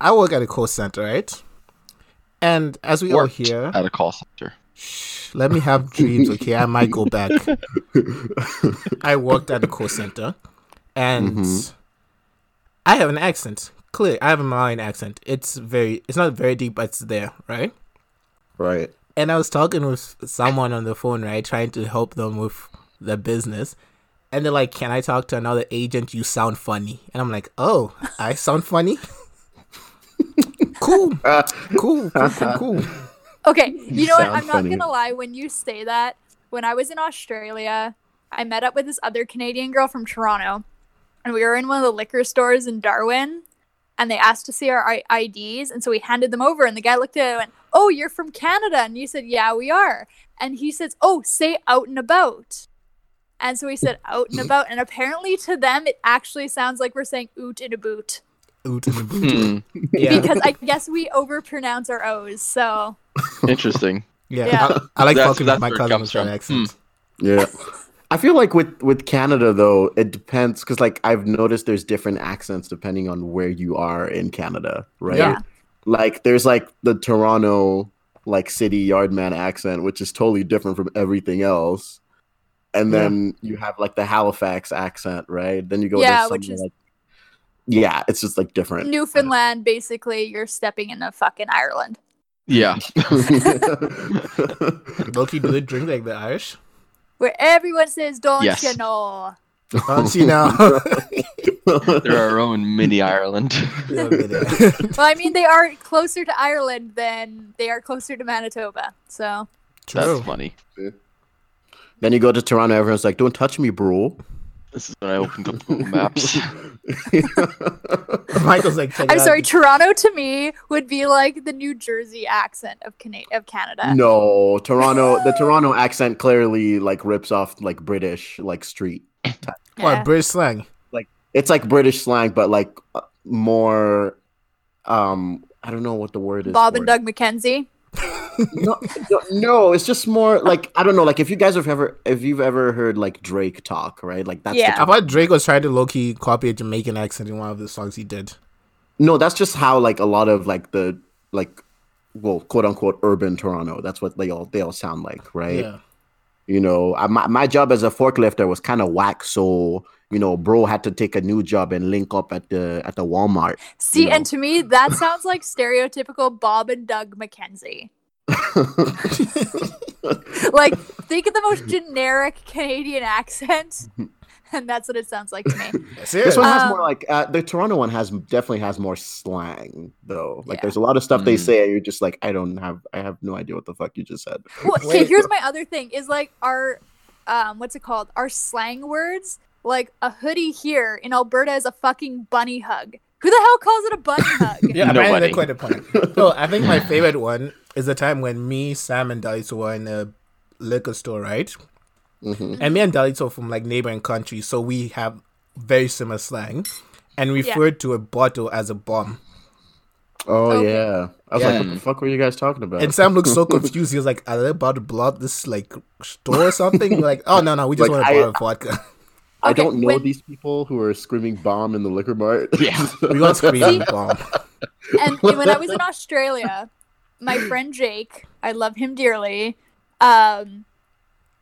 I work at a call center, right? And as we all Worked hear, at a call center. shh, let me have dreams, okay? I might go back. I worked at a call center, and Mhm. I have an accent. Clear, I have a Malayan accent. It's very, it's not very deep, but it's there, right? Right. And I was talking with someone on the phone, right, trying to help them with their business. And they're like, "Can I talk to another agent? You sound funny." And I'm like, "Oh, I sound funny." Uh, cool, cool, cool, cool, cool. Okay, you know what? I'm not gonna lie. When you say that, when I was in Australia, I met up with this other Canadian girl from Toronto, and we were in one of the liquor stores in Darwin, and they asked to see our I- IDs, and so we handed them over, and the guy looked at it and went, "Oh, you're from Canada," and you said, "Yeah, we are," and he says, "Oh, say out and about." And so we said out and about, and apparently to them it actually sounds like we're saying oot in a boot. Oot in the. Hmm, Yeah, Because I guess we overpronounce our O's, so interesting. yeah. Yeah. I, I like That's- fucking with my where it cousin with that from. accent. Yeah. I feel like with with Canada though, it depends because like I've noticed there's different accents depending on where you are in Canada, right? Yeah. Like there's like the Toronto like city yardman accent, which is totally different from everything else. And Yeah. then you have like the Halifax accent, right? Then you go Yeah, to which somewhere is- like yeah, it's just like different. Newfoundland, basically, you're stepping into fucking Ireland. Yeah. Loki, do they drink like the Irish? Where everyone says, don't Yes. you know? Don't you know? They're our own mini Ireland. Yeah, yeah. Well, I mean, they are closer to Ireland than they are closer to Manitoba. So, True. That's funny. then you go to Toronto, everyone's like, "Don't touch me, bro." This is when I opened up Google Maps. Michael's like, I'm sorry, Toronto to me would be like the New Jersey accent of Cana- of Canada. no, Toronto. The Toronto accent clearly like rips off like British like street. What Yeah. British slang? Like it's like British slang, but like uh, more. Um, I don't know what the word is. Bob and. Doug McKenzie. No, no, no, it's just more like I don't know. Like if you guys have ever, if you've ever heard like Drake talk, right? Like that's the Yeah. I thought Drake was trying to low key copy a Jamaican accent in one of the songs he did. No, that's just how like a lot of like the like well, quote unquote urban Toronto. That's what they all they all sound like, right? Yeah. You know, I, my my job as a forklifter was kind of whack, so you know, bro had to take a new job and link up at the at the Walmart. See, know. and to me, that sounds like stereotypical Bob and Doug McKenzie. Like, think of the most generic Canadian accent, and that's what it sounds like to me. This one has Um, more like uh, the Toronto one has definitely has more slang though. Like Yeah. there's a lot of stuff they Mm. say, and you're just like, I don't have, I have no idea what the fuck you just said. Well, okay, here's my other thing: is like our, um, what's it called? Our slang words. Like a hoodie here in Alberta is a fucking bunny hug. Who the hell calls it a bunny hug? Yeah, apparently Nobody. they're quite a point. No, I think my favorite one is the time when me, Sam, and Dalito were in a liquor store, right? Mhm. And me and Dalito are from like neighboring countries, so we have very similar slang, and Yeah. referred to a bottle as a bomb. Oh Okay. yeah, I was Yeah. like, what the fuck were you guys talking about? And Sam looked so confused. He was like, "Are they about to blow up this like store or something?" Like, "Oh no, no, we just Like, want I- to borrow vodka. I don't know when- these people who are screaming bomb in the liquor mart. Yeah. we want screaming bomb." and when I was in Australia, my friend Jake, I love him dearly. Um,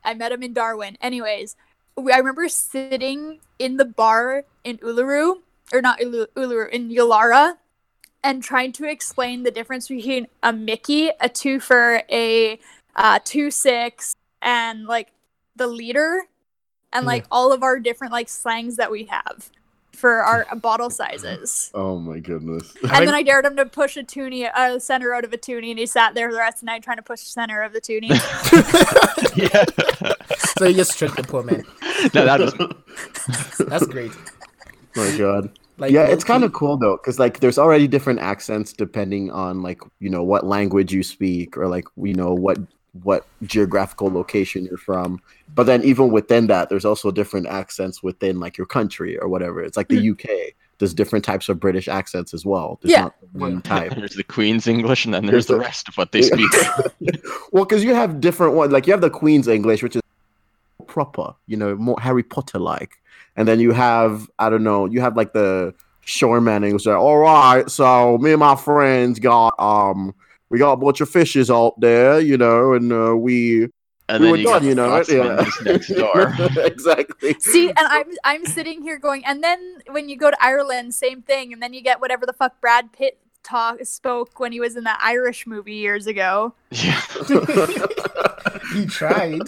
I met him in Darwin. Anyways, we, I remember sitting in the bar in Uluru, or not Ulu, Uluru, in Yulara, and trying to explain the difference between a Mickey, a two for a uh, two six, and like the liter, and like all of our different like slangs that we have for our bottle sizes. Oh my goodness. And then I dared him to push a toonie, a center out of a toonie, and he sat there the rest of the night trying to push the center of the toonie. yeah. so you just tricked the poor man. no, that was That's great. my god. Like, yeah, it's kind of cool though, because like there's already different accents depending on like you know what language you speak or like you know what what geographical location you're from. But then even within that, there's also different accents within like your country or whatever. It's like the UK. There's different types of British accents as well. There's Yeah. not one type. there's the Queen's English, and then there's the rest of what they speak. well, because you have different ones. Like you have the Queen's English, which is proper, you know, more Harry Potter like, and then you have I don't know, you have like the shoreman and he was "All right, so me and my friends got um, we got a bunch of fishes out there, you know, and uh, we And we then were you done, you know, Scotsman yeah. next door. exactly. See, and I'm I'm sitting here going, and then when you go to Ireland, same thing, and then you get whatever the fuck Brad Pitt talk spoke when he was in that Irish movie years ago. Yeah. he tried.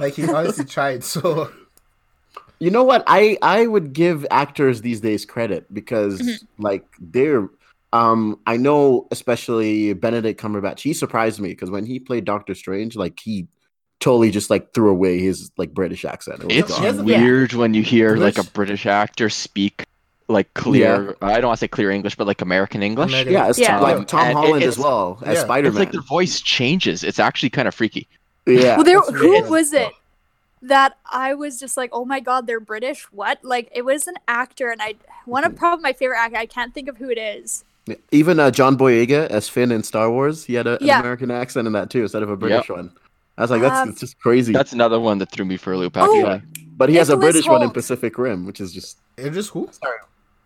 Like he honestly tried. So You know what? I I would give actors these days credit because Mm-hmm. like they're um I know especially Benedict Cumberbatch. He surprised me because when he played Doctor Strange, like he totally just like threw away his like British accent. It It's gone. Yes, weird when you hear like a British actor speak like clear. I don't want to say clear English, but like American English. American- yeah, it's Yeah. like Tom and it- Holland as it's- well as Spider Man. It's like their voice changes. It's actually kind of freaky. yeah, well, there that's who was it that I was just like, oh my god, they're British. What? Like it was an actor, and I one of probably my favorite actor. I can't think of who it is. Even uh, John Boyega as Finn in Star Wars, he had a, an American accent in that too instead of a British one. I was like, that's Um, it's just crazy. That's another one that threw me for a loop. Oh, Actually, but he has a Nicholas British one in Pacific Rim, which is just it just who?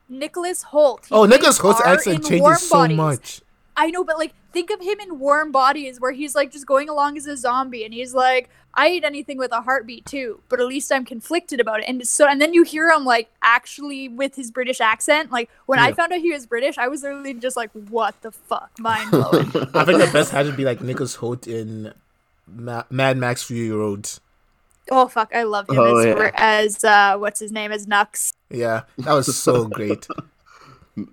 Nicholas Hoult. He Oh, Nicholas Hoult's R accent changes so much. I know, but like, think of him in Warm Bodies, where he's like just going along as a zombie, and he's like, "I eat anything with a heartbeat too, but at least I'm conflicted about it." And so, and then you hear him like actually with his British accent. Like when I found out he was British, I was literally just like, "What the fuck?" Mind blowing. I think the best had to be like Nicholas Hoult in Ma- Mad Max Fury Road. oh fuck, I love him Oh, as yeah. as uh, what's his name as Nux. Yeah, that was so great.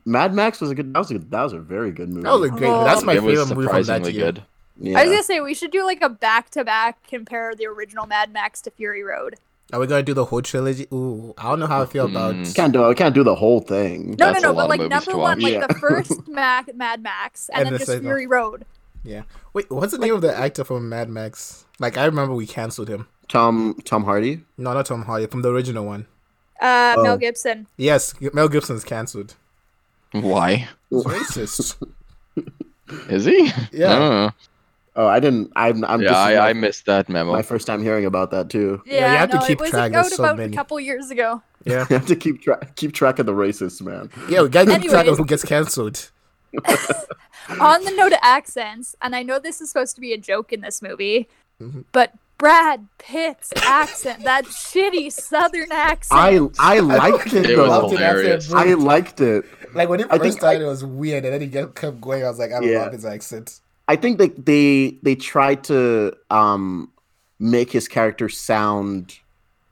Mad Max was a good. That was a that was a very good movie. That was a great. Oh. That's my it was favorite movie from that surprisingly year. good. yeah. I was gonna say we should do like a back to back compare the original Mad Max to Fury Road. Are we gonna do the whole trilogy? Ooh, I don't know how I feel about. Mm. can't do. I can't do the whole thing. No, That's no, no, but like number one, like Yeah. the first Mac, Mad Max, and, And then the just second- Fury Road. Yeah. Wait, what's the name of the actor from Mad Max? Like I remember we canceled him. Tom Tom Hardy. No, not Tom Hardy from the original one. Uh, Oh. Mel Gibson. Yes, Mel Gibson's canceled. Why He's racist. is he? Yeah. Oh. Oh, I didn't. I'm. I'm yeah, just I, my, I missed that memo. my first time hearing about that too. Yeah, Yeah, you have to no, keep it was track, out there's so about many. a couple years ago. Yeah. You have to keep track keep track of the racists, man. Yeah, we gotta keep track of who gets canceled. On the note of accents, and I know this is supposed to be a joke in this movie, Mhm. but Brad Pitt's accent, that shitty Southern accent. I I liked it It though. Loved it after hilarious. it I liked it. Like when it I first think started, it was weird, and then he kept going. I was like, I don't Yeah. love his accent. I think they they they tried to um make his character sound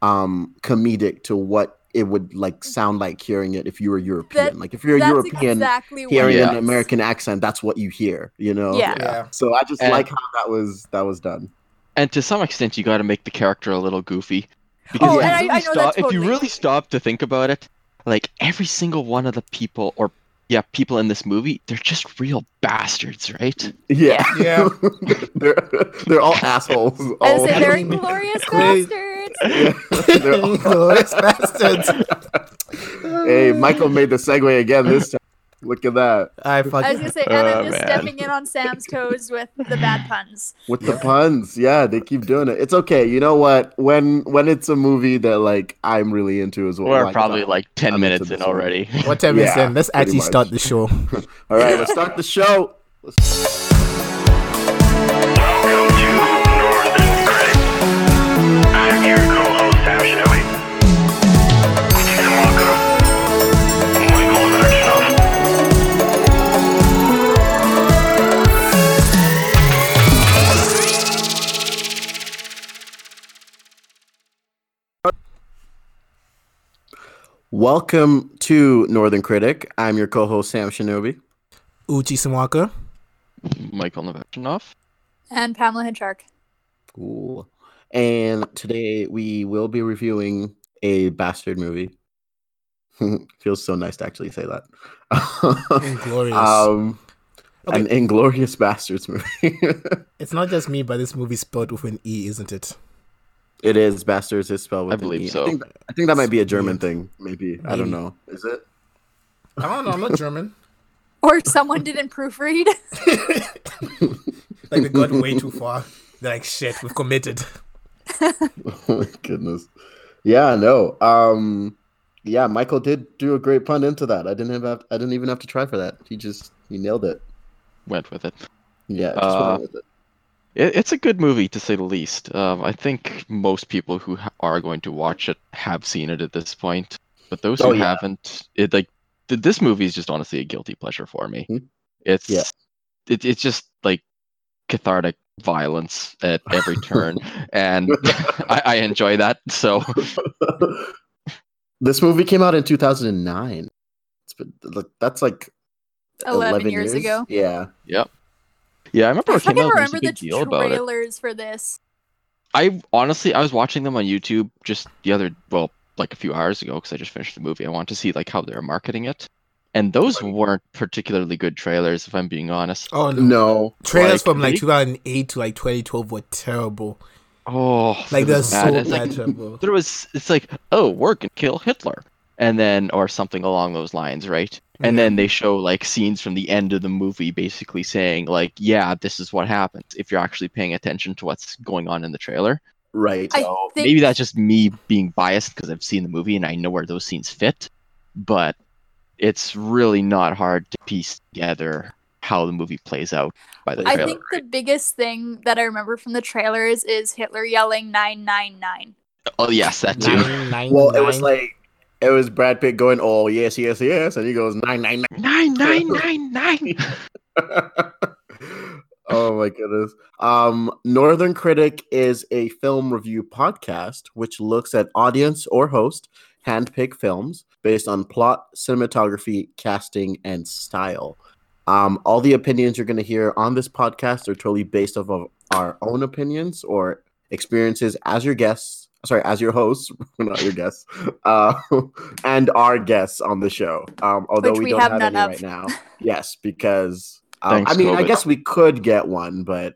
um comedic to what it would like sound like hearing it if you were European. That- like if you're That's European exactly hearing an American accent, that's what you hear, you know? Yeah. Yeah. So I just And- like how that was that was done. and to some extent, you got to make the character a little goofy. Because Oh, if, and you I- really I know that stop, if you really stop to think about it, like every single one of the people, or yeah, people in this movie, they're just real bastards, right? Yeah. Yeah. they're they're all assholes. I all- say they're glorious cra- bastards. Yeah. They're all- Glorious bastards. hey, Michael made the segue again this time. Look at that. I fucking... I was gonna say, and Oh, I'm just man. stepping in on Sam's toes with the bad puns. With the puns. Yeah, they keep doing it. It's okay. You know what? When when it's a movie that like I'm really into as well. We're like, probably I'm- like 10 I'm minutes in already. What time is Yeah, it? Let's actually much. start the show. All right, let's start the show. Welcome Welcome to Northern Critic. I'm your co-host Sam Shinobi. Uchi Simwaka. Michael Novachinov. And Pamela Hinchark. Cool. And today we will be reviewing a bastard movie. Feels so nice to actually say that. Inglorious. um, Okay. an inglorious bastards movie. It's not just me, but this movie's spelled with an E, isn't it? It is bastards is spelled with I believe E. so. I think, I think that might be a German Weird. thing. Maybe I don't know. Is it? I don't know. I'm not German. Or someone didn't proofread. Like they got way too far. They're like, shit, we've committed. oh my goodness. Yeah, no. Um Yeah, Michael did do a great pun into that. I didn't have I didn't even have to try for that. He just he nailed it. Went with it. Yeah, just Uh, went with it. It it's a good movie to say the least. Um, I think most people who ha- are going to watch it have seen it at this point, but those who Oh, yeah. haven't, it like th- this movie is just honestly a guilty pleasure for me. Mhm. It's Yeah. it, it's just like cathartic violence at every turn, and I, I enjoy that. So this movie came out in 2009. It's been, like, that's like 11, years, ago. Yeah. Yeah, I remember I it came fucking out. There was remember a the big deal about trailers for this. I honestly, I was watching them on YouTube just the other, well, like a few hours ago because I just finished the movie. I wanted to see like how they're marketing it, and those weren't particularly good trailers, if I'm being honest. Oh no. No. Trailers Like, from like 2008 to like 2012 were terrible. Oh, Like it they're so bad. bad. Like, terrible. there was, it's like, oh, work and kill Hitler, and then or something along those lines, right? And Yeah. then they show like scenes from the end of the movie, basically saying like, yeah, this is what happens if you're actually paying attention to what's going on in the trailer. Right. I So think- maybe that's just me being biased because I've seen the movie and I know where those scenes fit, but it's really not hard to piece together how the movie plays out by the trailer. I think the biggest thing that I remember from the trailers is Hitler yelling 999. Oh yes, that too. Nine, nine, well, it was like it was Brad Pitt going, "Oh yes, yes, yes," and he goes nine nine Nine nine nine nine. nine. oh my goodness. Um, Northern Critic is a film review podcast which looks at audience or host handpicked films based on plot, cinematography, casting, and style. Um, all the opinions you're going to hear on this podcast are totally based off of our own opinions or experiences as your guests. Sorry, as your hosts, not your guests, uh, and our guests on the show. Um, although Which we, we don't have have, none any of. right now. Yes, because um, Thanks, I mean, I guess we could get one, but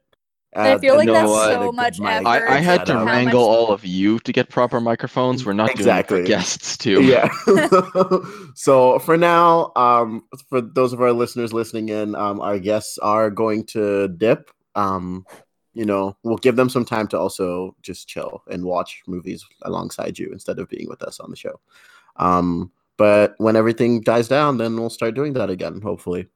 I feel like know that's what? so much effort. I, I had How to much- wrangle all of you to get proper microphones. We're not Exactly. for guests too. yeah so for now um for those of our listeners listening in um our guests are going to dip um you know we'll give them some time to also just chill and watch movies alongside you instead of being with us on the show um but when everything dies down then we'll start doing that again hopefully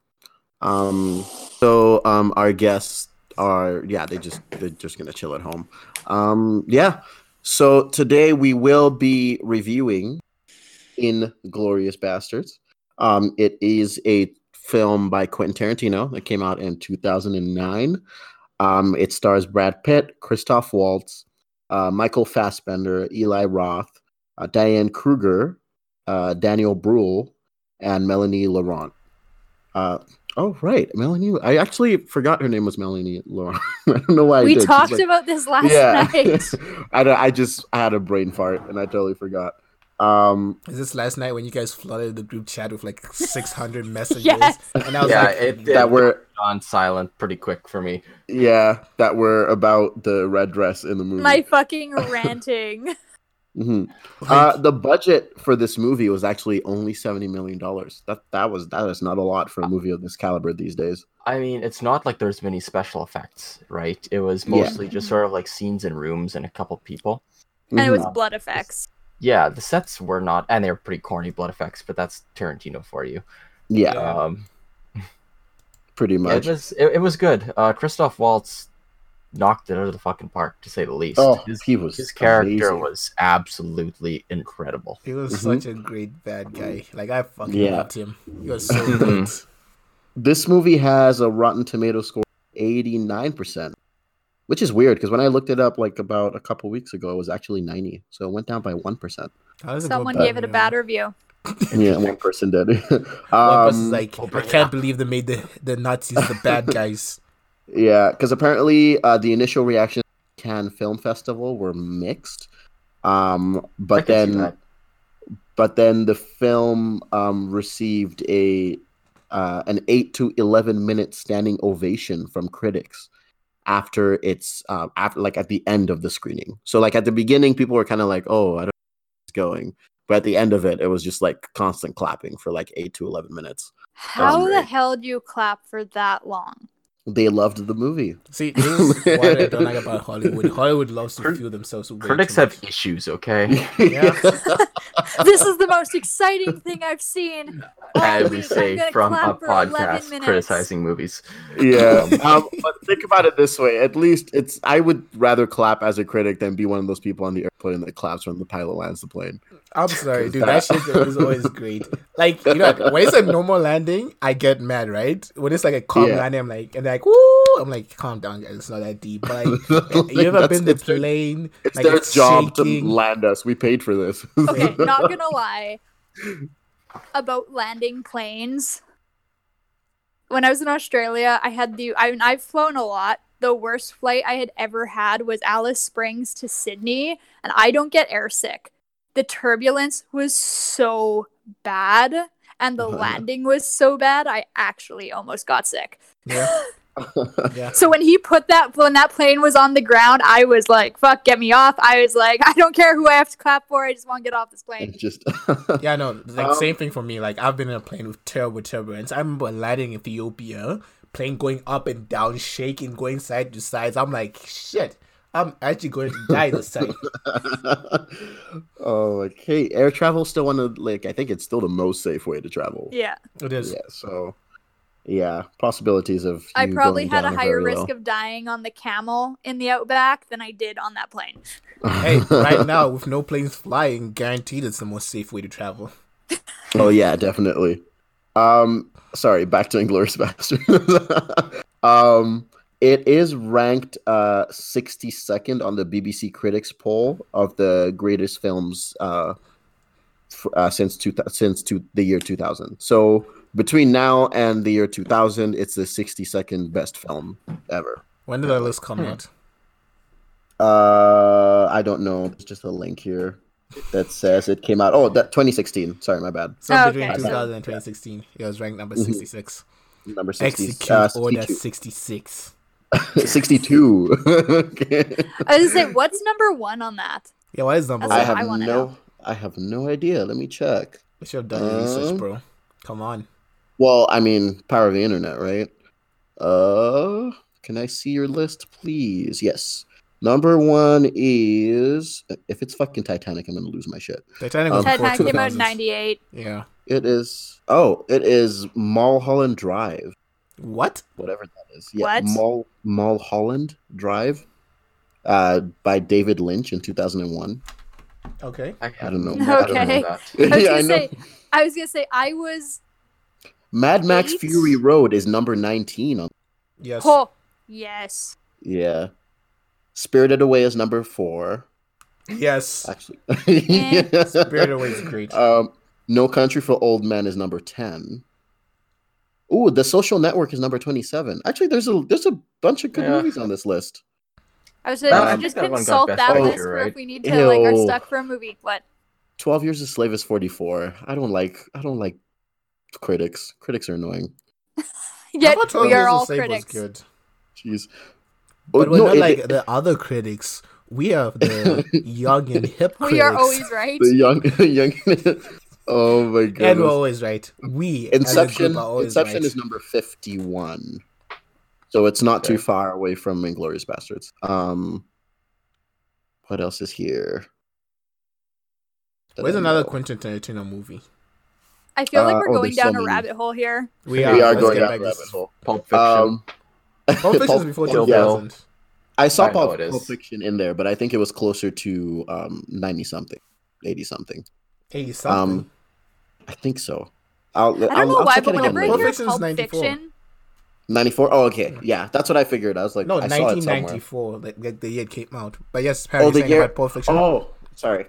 um so um our guests are yeah they just they're just gonna chill at home um yeah so today we will be reviewing in Glorious Bastards. Um, it is a film by Quentin Tarantino that came out in 2009. Um, it stars Brad Pitt, Christoph Waltz, uh, Michael Fassbender, Eli Roth, uh, Diane Kruger, uh, Daniel Bruhl, and Melanie Laurent. Uh, oh, right, Melanie. I actually forgot her name was Melanie Laurent. I don't know why. I we did. Talked like- about this last yeah. night. I, I just I had a brain fart and I totally forgot. Um, Is this last night when you guys flooded the group chat with like 600 messages? Yes. And I was yeah, like, it, it that were on silent pretty quick for me. yeah that were about the red dress in the movie. My fucking ranting. Mhm. Uh, the budget for this movie was actually only seventy million dollars. That that was that is not a lot for a movie of this caliber these days. I mean, it's not like there's many special effects, right? It was Yeah. mostly just sort of like scenes in rooms and a couple people. and it Mhm. was blood effects. Yeah, the sets were not, and they were pretty corny blood effects, but that's Tarantino for you. yeah, Yeah. Um, pretty yeah, much. it was it, it was good. Uh, Christoph Waltz knocked it out of the fucking park, to say the least. oh, his, he was his character amazing. was absolutely incredible. he was Mhm. such a great bad guy. Like, I fucking Yeah. loved him. He was so Mhm. good. This movie has a Rotten Tomato score eighty nine percent, which is weird because when I looked it up like about a couple weeks ago, it was actually ninety, so it went down by one percent. How does it go Someone gave it a bad review. Yeah, one person did. One person's um, like, I can't believe they made the, the Nazis the bad guys. Yeah, because apparently uh, the initial reactions at Cannes Film Festival were mixed. Um, but then, but then the film um, received a uh, an eight to eleven minute standing ovation from critics after its uh, after like at the end of the screening. So like at the beginning, people were kind of like, "Oh, I don't know where it's going," but at the end of it, it was just like constant clapping for like eight to eleven minutes. How the hell do you clap for that long? they loved the movie. See, this is what I don't like about Hollywood. Hollywood loves to Crit- feel themselves. way Critics too have much. issues, okay? Yeah. this is the most exciting thing I've seen. all As we. I'm say from a clap 11 podcast minutes. criticizing movies. Yeah, um, but think about it this way. At least it's. I would rather clap as a critic than be one of those people on the airplane that claps when the pilot lands the plane. I'm sorry, dude. That- That shit is always great. Like, you know, when it's a normal landing, I get mad, right? When it's like a calm Yeah. landing, I'm like, and they're like, woo! I'm like, calm down, guys. It's not that deep. But like, you ever been the it's plane? It's like, their it's job shaking. to land us. We paid for this. Okay, not gonna lie. About landing planes. When I was in Australia, I had the I mean, I've flown a lot. The worst flight I had ever had was Alice Springs to Sydney, and I don't get airsick. The turbulence was so bad, and the Uh-huh. landing was so bad, I actually almost got sick. Yeah, yeah. So when he put that when that plane was on the ground, I was like, "Fuck, get me off!" I was like, "I don't care who I have to clap for. I just want to get off this plane." It's just Yeah, no, like Um, same thing for me. Like I've been in a plane with terrible turbulence. I remember landing in Ethiopia, plane going up and down, shaking, going side to sides. I'm like, shit, I'm actually going to die this time. oh, okay. Air travel still one of like I think it's still the most safe way to travel. Yeah, It is. Yeah. So, yeah, possibilities of I probably going had a down are higher risk low. of dying on the camel in the outback than I did on that plane. Hey, right now with no planes flying, guaranteed it's the most safe way to travel. oh yeah, definitely. Um, sorry, back to Inglourious Basterd. um, it is ranked uh 62nd on the BBC Critics poll of the greatest films uh, f- uh since two since two, the year 2000. So between now and the year 2000, it's the 62nd best film ever. When did that list come out? Uh, I don't know. It's just a link here that says it came out. Oh, that 2016. Sorry, my bad. So Oh, between okay, so- 2000 and 2016, it was ranked number Mhm. 66. Number 60, Execute uh, order 66. 62. okay. I was gonna say, what's number one on that? Yeah, why is number That's I one? what have I no know. I have no idea. Let me check. You should have done your research, Um, bro. Come on. Well, I mean, power of the internet, right? Uh, can I see your list, please? Yes. Number one is if it's fucking Titanic, I'm gonna lose my shit. Titanic Um, was before Titanic came out in '98. Yeah. It is oh, it is Mulholland Drive, What? whatever that is. Yeah, What? Mul Mulholland Drive, uh, by David Lynch in 2001. Okay. I, I don't know. I don't know Okay. that. I was yeah, gonna I know. say, I was gonna say, I was. Mad Max Fury Road is number 19 on Yes. Oh, yes. Yeah. Spirited Away is number four. Yes. Actually, Eh. Spirit Away is great. Um, No Country for Old Men is number ten. Ooh, The Social Network is number twenty-seven. Actually, there's a there's a bunch of good Yeah. movies on this list. I was gonna I we think just that consult Best that list for right? if we need to like are Ew. stuck for a movie. What? Twelve Years a Slave is forty-four. I don't like I don't like critics. Critics are annoying. Yet I 12 we are Years a all Slave was critics. good. Jeez. But Oh, we're no, not it- like it- the other critics. We are the young and hip critics. We are always right. the young young. Oh my god. And we're always right. We, as a Inception. group, are always Inception right. is number fifty-one, so it's not too far away from Inglourious Basterds. Um, what else is here? Where's another know? Quentin Tarantino movie? I feel like Uh, we're oh, going there's so down a rabbit hole here. We We are, are going down a rabbit this. hole. Pulp Fiction. Um, Pulp Fiction is before Kill Bill. 2000. I saw I Pulp. Pulp Fiction in there, but I think it was closer to um ninety something, eighty something. 80 something. Um, I think so. I'll, I don't I'll, know I'll why, check but it again whenever I Pulp hear Fiction's Pulp 94. Fiction, 94? Oh, okay. Yeah, that's what I figured. I was like, no, I saw it 1994, like, like the year it came out. But yes, Perry, Oh, the saying year- Pulp Fiction. Oh, sorry.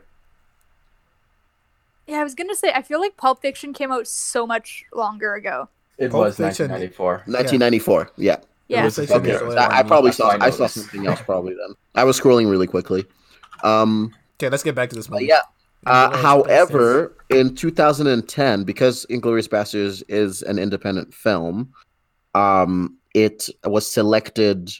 yeah, I was gonna say I feel like Pulp Fiction came out so much longer ago. It Pulp was Fiction. 1994. 1994. Yeah. Yeah, was okay. I, I probably saw I I saw something else probably then. I was scrolling really quickly. Um, Okay, let's get back to this but movie. yeah. Uh, Inglourious however, in 2010, because Inglourious Basterds is an independent film, um, it was selected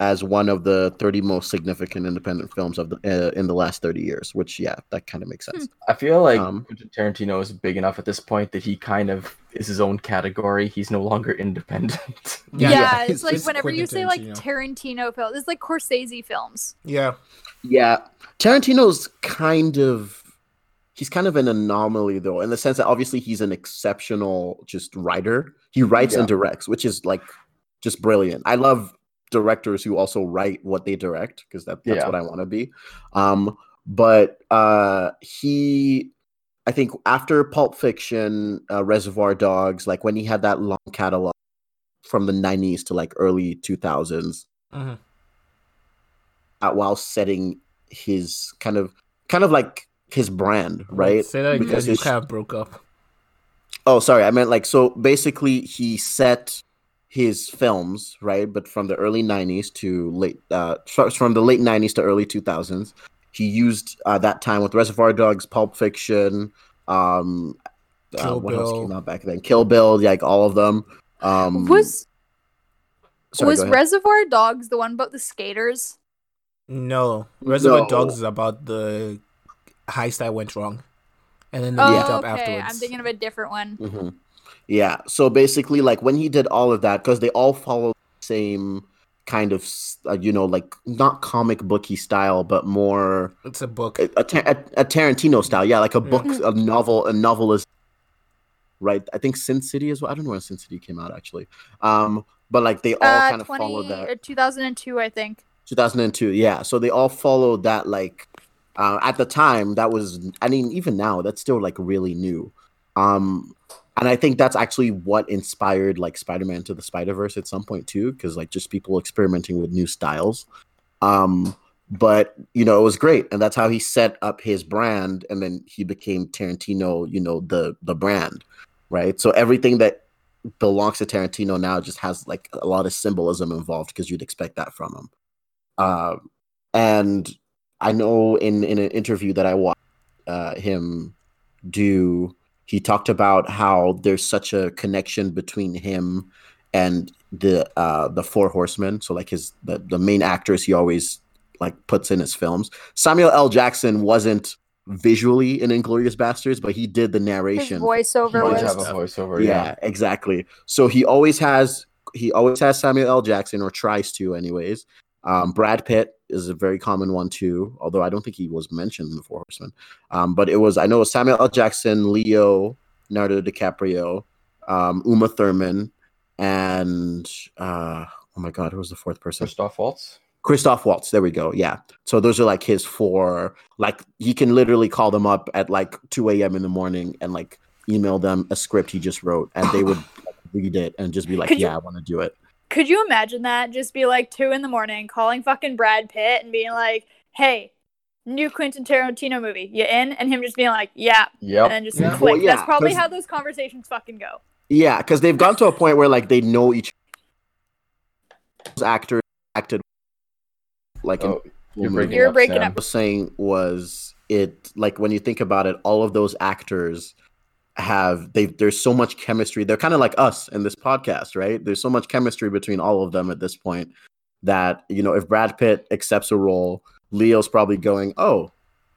as one of the 30 most significant independent films of the uh, in the last 30 years. Which yeah, that kind of makes sense. I feel like Um, Tarantino is big enough at this point that he kind of is his own category. He's no longer independent. Yeah, Yeah, it's it's- like it's whenever you Quentin say like Tarantino. Tarantino films, it's like Scorsese films. Yeah. Yeah, Tarantino's kind of he's kind of an anomaly though, in the sense that obviously he's an exceptional just writer. He writes and directs, which is like just brilliant. I love directors who also write what they direct because that, that's Yeah. what I want to be. Um, but uh, he, I think after Pulp Fiction, uh, Reservoir Dogs, like when he had that long catalog from the '90s to like early 2000s, hmm uh, while setting his kind of kind of like his brand, right? Say that again. Because You it's- kind of broke up. Oh, sorry, I meant like so. Basically, he set his films right, but from the early '90s to late, uh, from the late '90s to early 2000s. He used uh, that time with Reservoir Dogs, Pulp Fiction, um, uh, Kill what else came out back then? Kill Bill, like all of them. Um, was sorry, was. Reservoir Dogs the one about the skaters? No. Reservoir No. Dogs is about the heist that went wrong. And then they Oh, meet up okay. afterwards. I'm thinking of a different one. hmm Yeah. So basically, like when he did all of that, because they all follow the same kind of, uh, you know, like not comic booky style, but more It's a book. a, a, Ta- a, a Tarantino style. Yeah, like a book, a novel, a novelist. Right. I think Sin City is well. I don't know when Sin City came out actually. Um, but like they all Uh, kind of follow 20, that. uh, 2002, I think. 2002 yeah so they all followed that like uh, at the time that was i mean even now that's still like really new. Um and i think that's actually what inspired like spider-man to the spider-verse at some point too because like just people experimenting with new styles. Um but you know it was great and that's how he set up his brand and then he became tarantino you know the the brand right? So everything that belongs to tarantino now just has like a lot of symbolism involved because you'd expect that from him. Uh, and I know in in an interview that I watched uh, him do, he talked about how there's such a connection between him and the uh, the Four Horsemen. So like his the, the main actors he always like puts in his films. Samuel L. Jackson wasn't visually in Inglourious Basterds, but he did the His narration. voiceover He was have a voiceover. yeah, Yeah. exactly. So he always has he always has Samuel L. Jackson or tries to, anyways. Um, Brad Pitt is a very common one too, although I don't think he was mentioned in the Four Horsemen. Um, but it was I know Samuel L. Jackson, Leo, Leonardo DiCaprio, um, Uma Thurman, and uh, oh my god, who was the fourth person? Christoph Waltz. Christoph Waltz. There we go. Yeah. So those are like his four. Like he can literally call them up at like 2 a.m. in the morning and like email them a script he just wrote, and they would read it and just be like, Could you- "Yeah, I want to do it." Could you imagine that? Just be like two in the morning, calling fucking Brad Pitt and being like, "Hey, new Quentin Tarantino movie, you in?" And him just being like, "Yeah," yeah, and then just Yeah. click. Well, yeah, That's probably how those conversations fucking go. Yeah, because they've gone to a point where like they know each those actors acted like in Oh, you're movie. breaking You're up, breaking Sam. I was saying was it like when you think about it, all of those actors have they there's so much chemistry. They're kind of like us in this podcast, right? There's so much chemistry between all of them at this point that you know if Brad Pitt accepts a role, Leo's probably going, "Oh,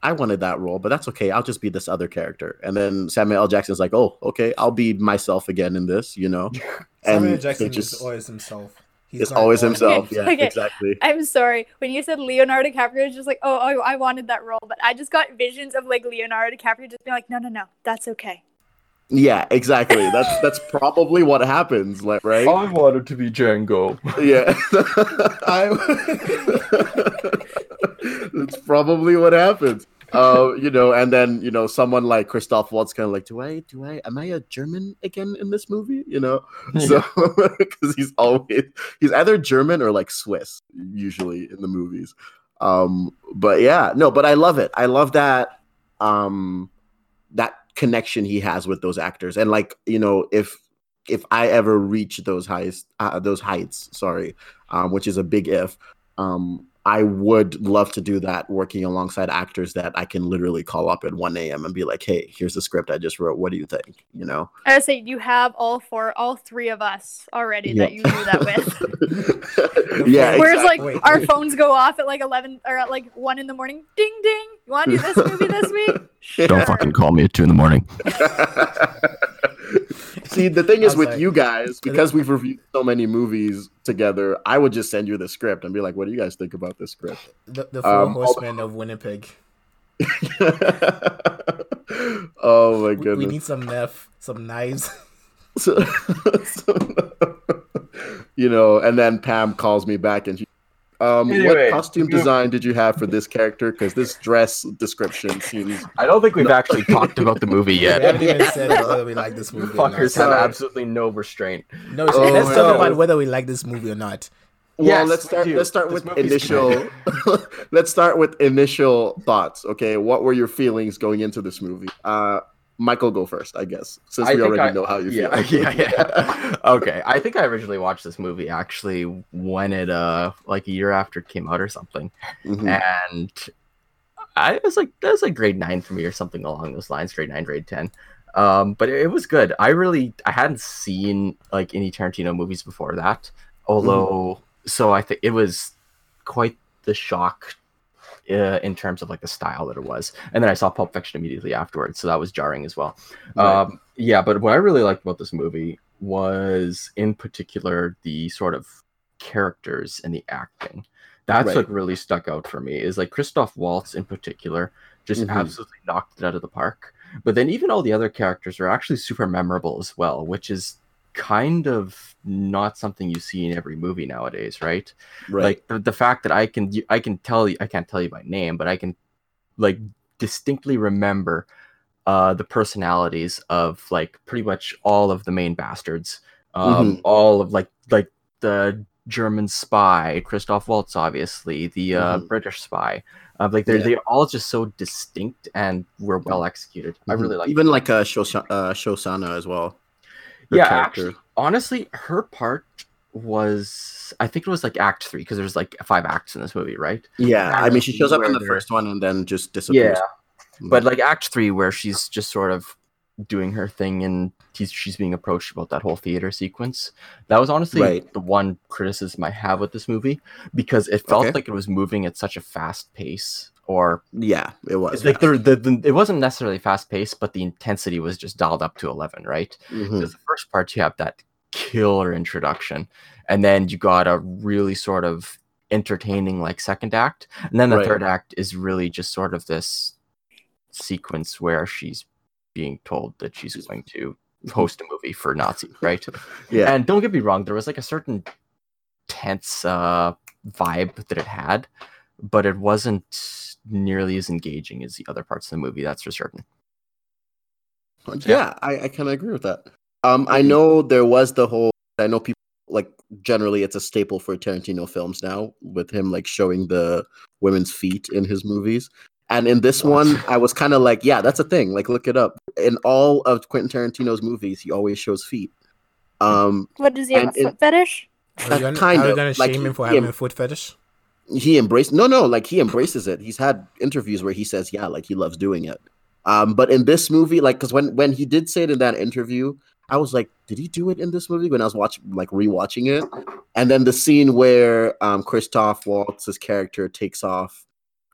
I wanted that role, but that's okay. I'll just be this other character." And then Samuel L. Jackson's like, "Oh, okay, I'll be myself again in this," you know. Samuel and Jackson just is always himself. He's it's always on- himself. Okay, Yeah, okay. exactly. I'm sorry. When you said Leonardo DiCaprio, it's just like, oh, I, I wanted that role, but I just got visions of like Leonardo DiCaprio just being like, no, no, no, that's okay. Yeah, exactly. That's that's probably what happens, like right? I wanted to be Django. Yeah. I- That's probably what happens. Uh, you know, and then you know, someone like Christoph Waltz kind of like, do I, do I, am I a German again in this movie? You know, so because he's always he's either German or like Swiss usually in the movies. Um, but yeah, no, but I love it. I love that um that connection he has with those actors, and like you know, if if I ever reach those heights, uh, those heights, sorry, um, which is a big if. Um, I would love to do that working alongside actors that I can literally call up at 1 a.m. and be like, hey, here's the script I just wrote. What do you think? You know? I would say you have all four, all three of us already that you do that with. yeah. Whereas exactly. like our phones go off at like eleven or at like one in the morning. Ding ding. You want to do this movie this week? Sure. Don't fucking call me at two in the morning. See, the thing is with like- you guys, because we've reviewed so many movies together, I would just send you the script and be like, what do you guys think about this script? The, the four Um, horsemen of Winnipeg. oh my goodness. we need some meth, some knives. So- so- you know, and then Pam calls me back and she, um, Anyway. what costume design did you have for this character? Because this dress description seems. I don't think we've actually talked about the movie yet. we haven't yet. even said whether we like this You movie. or not. fuckers have absolutely no restraint. No, Oh let's my talk about whether we like this movie or not. Well, Yes, let's start. Let's start with initial. let's start with initial thoughts. Okay, what were your feelings going into this movie? Uh, Michael, go first, I guess, since I we already I- know how you yeah, feel. yeah, yeah. okay, I think I originally watched this movie actually when it uh like a year after it came out or something, Mhm. and I was like that was like grade nine for me or something along those lines, grade nine, grade ten. Um, but it, it was good. I really I hadn't seen like any Tarantino movies before that, although so I think it was quite the shock uh, in terms of like the style that it was. And then I saw Pulp Fiction immediately afterwards, so that was jarring as well. Right. Um, yeah, but what I really liked about this movie was, in particular, the sort of characters and the acting. That's Right. what really stuck out for me. Is like Christoph Waltz in particular just Mhm. absolutely knocked it out of the park. But then even all the other characters are actually super memorable as well, which is kind of not something you see in every movie nowadays, right? right. like the, the fact that i can i can tell you i can't tell you by name but i can like distinctly remember uh the personalities of like pretty much all of the main bastards um Mhm. all of like like the german spy christoph waltz obviously the uh Mhm. british spy uh, like they're Yeah. they're all just so distinct and were well executed i Mhm. really like even like uh, Shosha- uh, Shosanna as well. Her yeah character. actually honestly her part was i think it was like act three because there's like five acts in this movie right Yeah, I mean, she shows up in the first one and then just disappears. Yeah, but like Act Three, where she's just sort of doing her thing and he's she's being approached about that whole theater sequence. That was honestly Right. the one criticism I have with this movie because it felt Okay. like it was moving at such a fast pace, or yeah, it was. like the, the, the it wasn't necessarily fast paced, but the intensity was just dialed up to eleven, right? Because the first part you have that killer introduction, and then you got a really sort of entertaining like second act, and then the Right. third act is really just sort of this sequence where she's being told that she's going to host a movie for Nazis, right? yeah, And don't get me wrong, there was like a certain tense uh, vibe that it had, but it wasn't nearly as engaging as the other parts of the movie. That's for certain. yeah, I, I kind of agree with that. Um, I know there was the whole. I know people like generally it's a staple for Tarantino films now with him like showing the women's feet in his movies. And in this What? one, I was kind of like, yeah, that's a thing. Like, look it up. In all of Quentin Tarantino's movies, he always shows feet. Um, What does he have And a it- foot fetish? Are you gonna, kind are you of, gonna like, shame him for he- having a foot fetish? He embraced no no like he embraces it. He's had interviews where he says yeah like he loves doing it. Um but in this movie like because when when he did say it in that interview i was like did he do it in this movie when i was watching like rewatching it? And then the scene where um christoph waltz's character takes off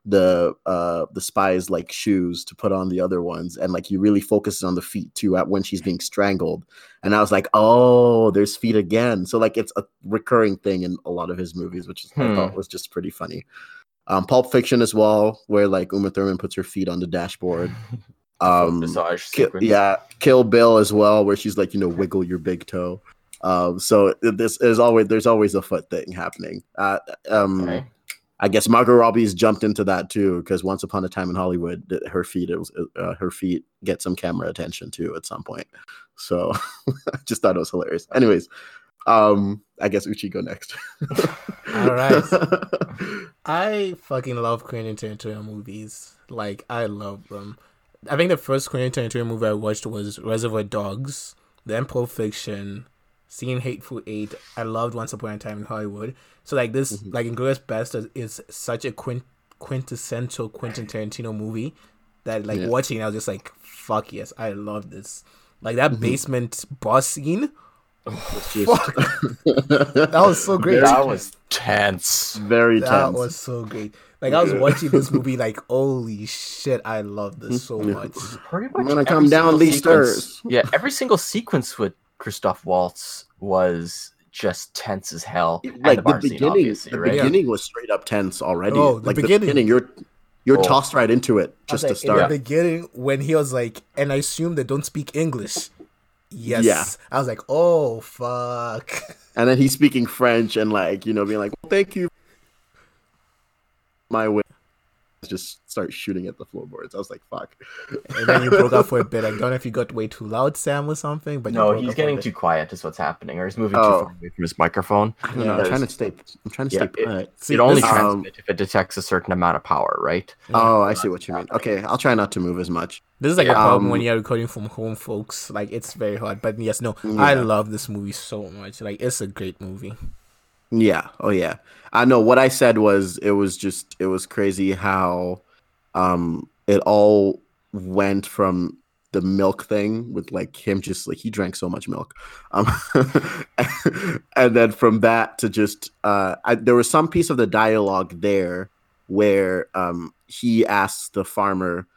the uh the spy's like shoes to put on the other ones and like you really focuses on the feet too at when she's being strangled. And i was like oh there's feet again. So like it's a recurring thing in a lot of his movies which is, i Hmm. thought was just pretty funny. Um pulp fiction as well where like uma thurman puts her feet on the dashboard. Um massage Ki- yeah kill bill as well where she's like you know wiggle your big toe. Um so this is always there's always a foot thing happening. Uh um Okay. I guess Margot Robbie's jumped into that too because once upon a time in Hollywood, her feet it was uh, her feet get some camera attention too at some point. So I just thought it was hilarious. Anyways, um, I guess Uchi go next. All right. I fucking love Quentin Tarantino movies. Like I love them. I think the first Quentin Tarantino movie I watched was Reservoir Dogs, then Pulp Fiction, seeing Hateful Eight. I loved Once Upon a Time in Hollywood. So like this, Mhm. like Inglourious Basterds is such a quint- quintessential Quentin Tarantino movie that like Yeah. watching, I was just like, fuck yes, I love this. Like that Mhm. basement boss scene, It's just- that was so great. That was tense. very That tense. That was so great. Like I was watching this movie, like holy shit, I love this so much. Pretty I'm much gonna come down these stairs. Yeah, every single sequence with Christoph Waltz was just tense as hell. Like the, bar scene, beginning, obviously, the right? beginning was straight up tense already. Oh, the like beginning. the beginning, you're you're Oh. tossed right into it I was just to start. in the beginning when he was like, and I assume they don't speak English. Yes. Yeah. I was like, oh fuck. And then he's speaking French and like you know being like, well, "Thank you, my way." Just start shooting at the floorboards. I was like, "Fuck." And then you broke up for a bit. I don't know if you got way too loud, Sam, or something. But no, he's up for a getting too quiet. Is what's happening, or he's moving Oh. too far away from his microphone. I don't know. I'm Yeah. trying to stay. I'm trying to Yeah, stay it- put. See, it only this- Um, transmits if it detects a certain amount of power, right? Oh, I see what you mean. Okay, I'll try not to move as much. This is like a Yeah. problem when Um, you're recording from home, folks. Like it's very hard. But yes, no, I love this movie so much. Like it's a great movie. Yeah. Oh yeah. I know what I said was it was just it was crazy how um it all went from the milk thing with like him just like he drank so much milk. Um and then from that to just uh I, there was some piece of the dialogue there where um he asks the farmer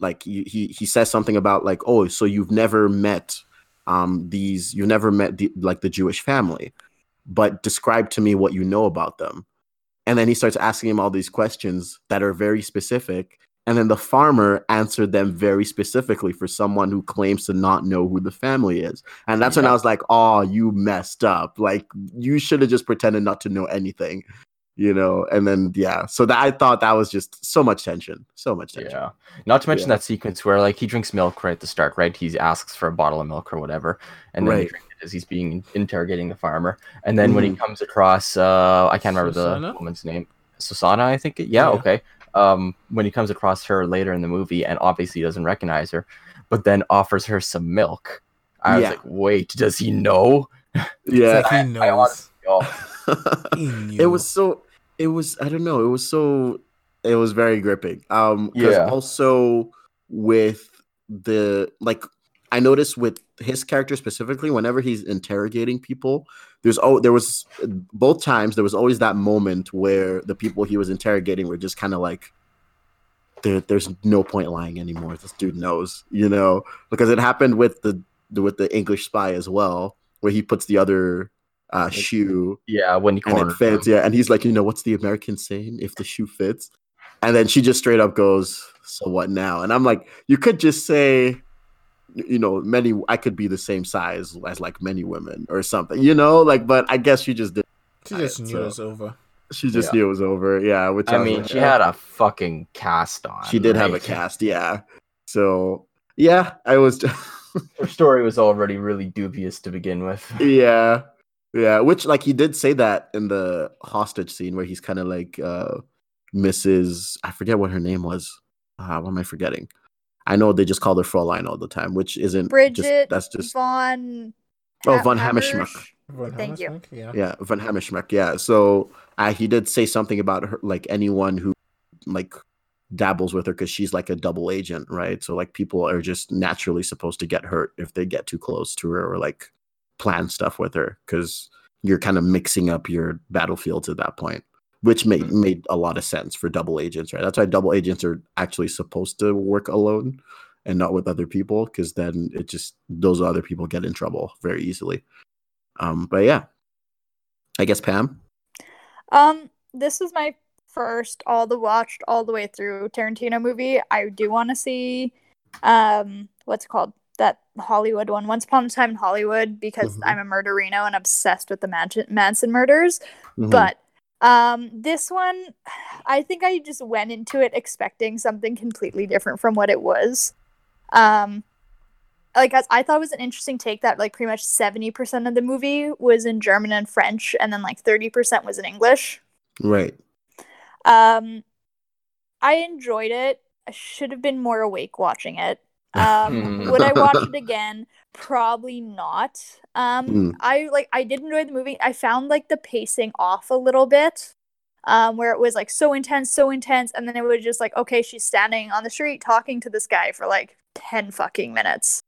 like he, he says something about like oh so you've never met um these you've never met the like the Jewish family but describe to me what you know about them. And then he starts asking him all these questions that are very specific. And then the farmer answered them very specifically for someone who claims to not know who the family is. And that's when I was like, oh, you messed up. Like, you should have just pretended not to know anything, you know? And then, yeah. So that I thought that was just so much tension. So much tension. Yeah. Not to mention Yeah. that sequence where like he drinks milk right at the start, right? He asks for a bottle of milk or whatever, and then he drinks as he's being interrogating the farmer. And then when he Mm-hmm. comes across, uh, I can't remember Susanna? the woman's name, Susanna, I think. Yeah, Yeah. okay. Um, when he comes across her later in the movie, and obviously doesn't recognize her, but then offers her some milk. I was like, wait, does he know? Yeah. Like he I- I knows. honestly- oh, He it was so it was i don't know it was so it was very gripping Um. Yeah. also with the like i noticed with his character specifically whenever he's interrogating people there's oh there was both times there was always that moment where the people he was interrogating were just kind of like there, there's no point lying anymore this dude knows you know because it happened with the with the english spy as well where he puts the other uh, shoe yeah, when he and it fits. him. Yeah, and he's like, you know, what's the American saying? If the shoe fits, and then she just straight up goes, "So what now?" And I'm like, you could just say, you know, many. I could be the same size as like many women or something, you know, like. But I guess she just did. She just Right, knew so- it was over. She just Yeah. knew it was over. Yeah, which I was mean, like, she uh, had a fucking cast on. She did have a cast. Yeah. So yeah, I was. Her story was already really dubious to begin with. yeah yeah which like he did say that in the hostage scene where he's kind of like uh mrs i forget what her name was uh, what am i forgetting i know they just call her Fraulein all the time which isn't just, Bridget that's just Von. Oh, von Hammersch- Hammerschmuck. Von Thank you. Yeah. yeah van Hammerschmuck, yeah so uh, he did say something about her like anyone who like dabbles with her because she's like a double agent right so like people are just naturally supposed to get hurt if they get too close to her or like plan stuff with her because you're kind of mixing up your battlefields at that point which made Mhm. made a lot of sense for double agents right that's why double agents are actually supposed to work alone and not with other people because then it just those other people get in trouble very easily um but yeah i guess pam Um, this is my first all the watched all the way through Tarantino movie. I do want to see, um, what's it called that Hollywood one, Once Upon a Time in Hollywood, because Mhm. I'm a murderino and obsessed with the Manson, Manson murders. Mhm. But um, this one, I think I just went into it expecting something completely different from what it was. Um, like as I thought it was an interesting take that like pretty much seventy percent of the movie was in German and French, and then like thirty percent was in English. right Um, I enjoyed it. I should have been more awake watching it. Um, would I watch it again? Probably not. Um, Mm. I like I did enjoy the movie. I found like the pacing off a little bit. Um, where it was like so intense, so intense, and then it was just like, okay, she's standing on the street talking to this guy for like ten fucking minutes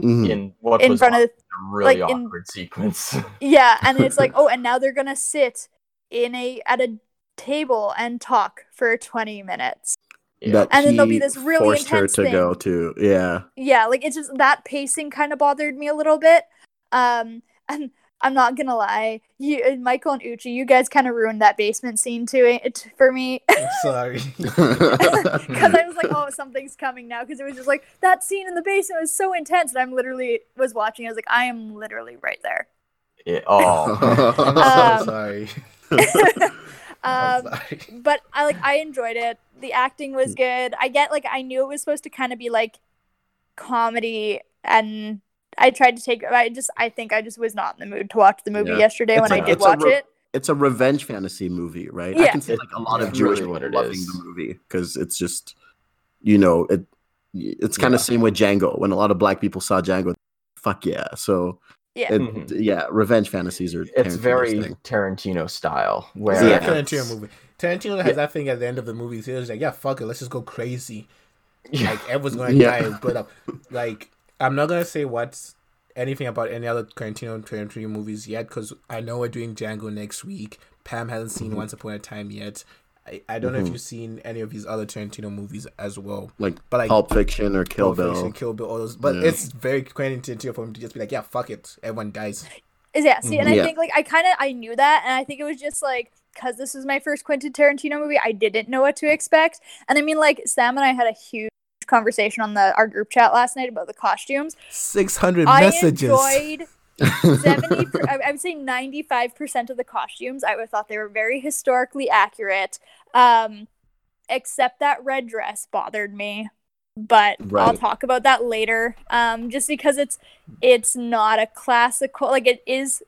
Mhm. In what in was front of a really like, in- awkward sequence. Yeah, and it's like, oh, and now they're gonna sit in a at a table and talk for twenty minutes. Yeah. That And then there'll be this really forced her intense to thing. go to. Yeah. Yeah, like it's just that pacing kind of bothered me a little bit. Um, and I'm not gonna lie, you, Michael and Uchi, you guys kind of ruined that basement scene to it for me Sorry. because I was like, oh, something's coming now because it was just like that scene in the basement was so intense, and I'm literally was watching. I was like, I am literally right there. Yeah, Oh, I'm Um, so sorry. I'm um, but I like I enjoyed it. The acting was good. I get like I knew it was supposed to kind of be like comedy and I tried to take I just I think I just was not in the mood to watch the movie Yeah. yesterday It's when a- I did watch re- it. it's a revenge fantasy movie, right? I Yeah. can see like a lot It's of Jewish really people it loving is. the movie because it's just, you know, it. It's kind of Yeah. same with Django when a lot of black people saw Django. Fuck yeah! So Yeah. it, Mhm. yeah, revenge fantasies are. it's very thing. Tarantino style. Where like Yeah. a Tarantino movie. Tarantino has that thing at the end of the movie. He was like, "Yeah, fuck it, let's just go crazy. Yeah. Like everyone's gonna Yeah. die and split up." Like I'm not gonna say what's anything about any other Tarantino Tarantino movies yet because I know we're doing Django next week. Pam hasn't seen Mm-hmm. Once Upon a Time yet. I, I don't know if mm-hmm. you've seen any of his other Tarantino movies as well. like But like Pulp Fiction or Kill Pulp Bill. Fiction, Kill Bill, all those. But Yeah. it's very Quentin Tarantino for him to just be like, "Yeah, fuck it, everyone dies." Is yeah, see, and I think like I kind of I knew that, and I think it was just like because this was my first Quentin Tarantino movie, I didn't know what to expect. And I mean, like Sam and I had a huge conversation on the our group chat last night about the costumes. Six hundred I messages. enjoyed seventy. per- I I would say ninety-five percent of the costumes. I would thought they were very historically accurate. Um, except that red dress bothered me, but I'll talk about that later. Um, just because it's it's not a classical like it is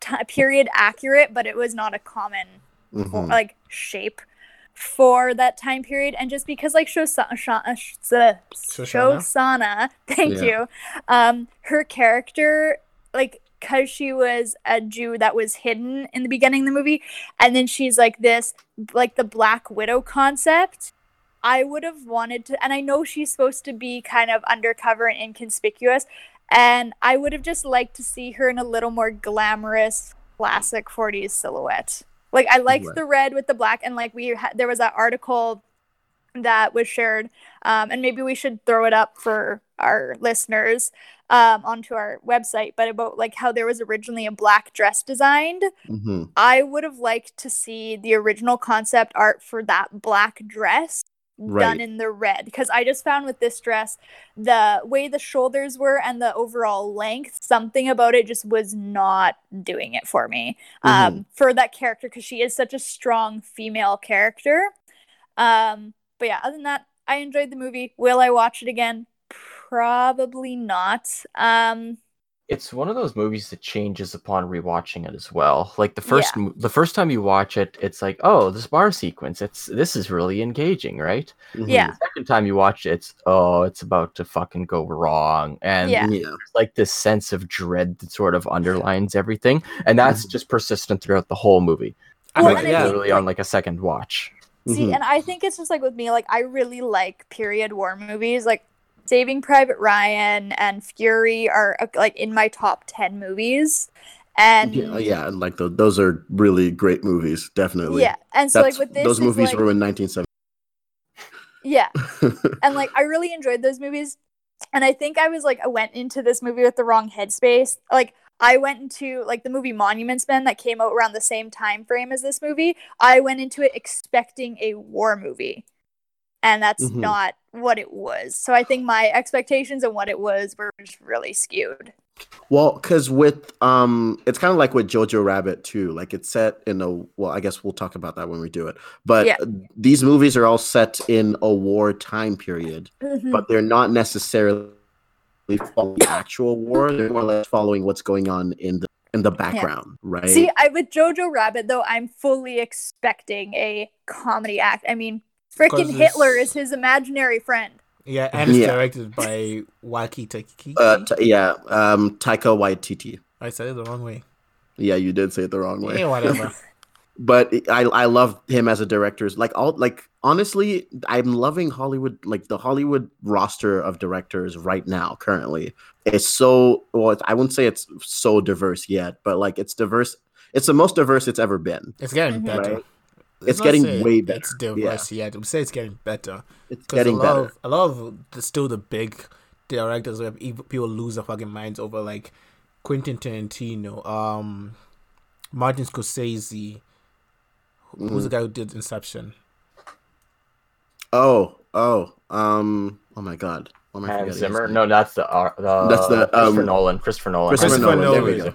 t- period accurate, but it was not a common Mhm. like shape for that time period and just because like Shosanna, Shosanna, Shoshana? Shosanna thank Yeah. you um her character like because she was a Jew that was hidden in the beginning of the movie and then she's like this like the black widow concept I would have wanted to and I know she's supposed to be kind of undercover and inconspicuous and I would have just liked to see her in a little more glamorous classic 40s silhouette like I liked Right. the red with the black, and like we had there was that article that was shared, um, and maybe we should throw it up for our listeners um, onto our website. But about like how there was originally a black dress designed. Mhm. I would have liked to see the original concept art for that black dress done in the red because I just found with this dress the way the shoulders were and the overall length something about it just was not doing it for me um for that character because she is such a strong female character um but yeah other than that I enjoyed the movie will I watch it again probably not um it's one of those movies that changes upon rewatching it as well. Like the first mo- the first time you watch it, it's like, oh, this bar sequence, it's this is really engaging, right? Mhm. yeah The second time you watch it, it's oh, it's about to fucking go wrong, and Yeah. Yeah. there's like this sense of dread that sort of underlines everything, and that's just persistent throughout the whole movie. I Well, think- I yeah, think- literally on like a second watch. See, Mhm. and I think it's just like with me, like I really like period war movies. Like Saving Private Ryan and Fury are uh, like in my top ten movies. And Yeah, yeah, and like tho- those are really great movies, definitely. yeah, and so That's, like with this, those movies like- were in 1970. yeah, and like I really enjoyed those movies. And I think I was like I went into this movie with the wrong headspace. Like I went into like the movie Monuments Men that came out around the same time frame as this movie. I went into it expecting a war movie. And that's Mhm. not what it was. So I think my expectations and what it was were just really skewed. Well, because with um, it's kind of like with Jojo Rabbit too. Like it's set in a well, I guess we'll talk about that when we do it. But Yeah. these movies are all set in a war time period, Mm-hmm. but they're not necessarily following the actual war. They're more or less following what's going on in the in the background, right? See, I with Jojo Rabbit though, I'm fully expecting a comedy act. I mean, freaking 'Cause Hitler is his imaginary friend. Yeah, and it's Yeah. directed by Waki Takiki. Uh, t- yeah, um, Taika Waititi. I said it the wrong way. Yeah, you did say it the wrong way. Yeah, whatever. but I I love him as a director. Like all like honestly, I'm loving Hollywood. Like the Hollywood roster of directors right now, currently, is so. Well, I wouldn't say it's so diverse yet, but like it's diverse. It's the most diverse it's ever been. It's getting Mhm. better. Right. Let's It's getting say way It's better. diverse yet. I'm say it's getting better. It's getting a lot better. Of, a lot of the, still the big directors where people lose their fucking minds over like Quentin Tarantino, um, Martin Scorsese. Who- Who's the Mm. guy who did Inception? Oh, oh, um, oh my god. What am I Hans forgetting Zimmer. No, that's the uh, the That's the, Christopher um, Nolan. Christopher Nolan. Christopher Christopher Nolan. There we go.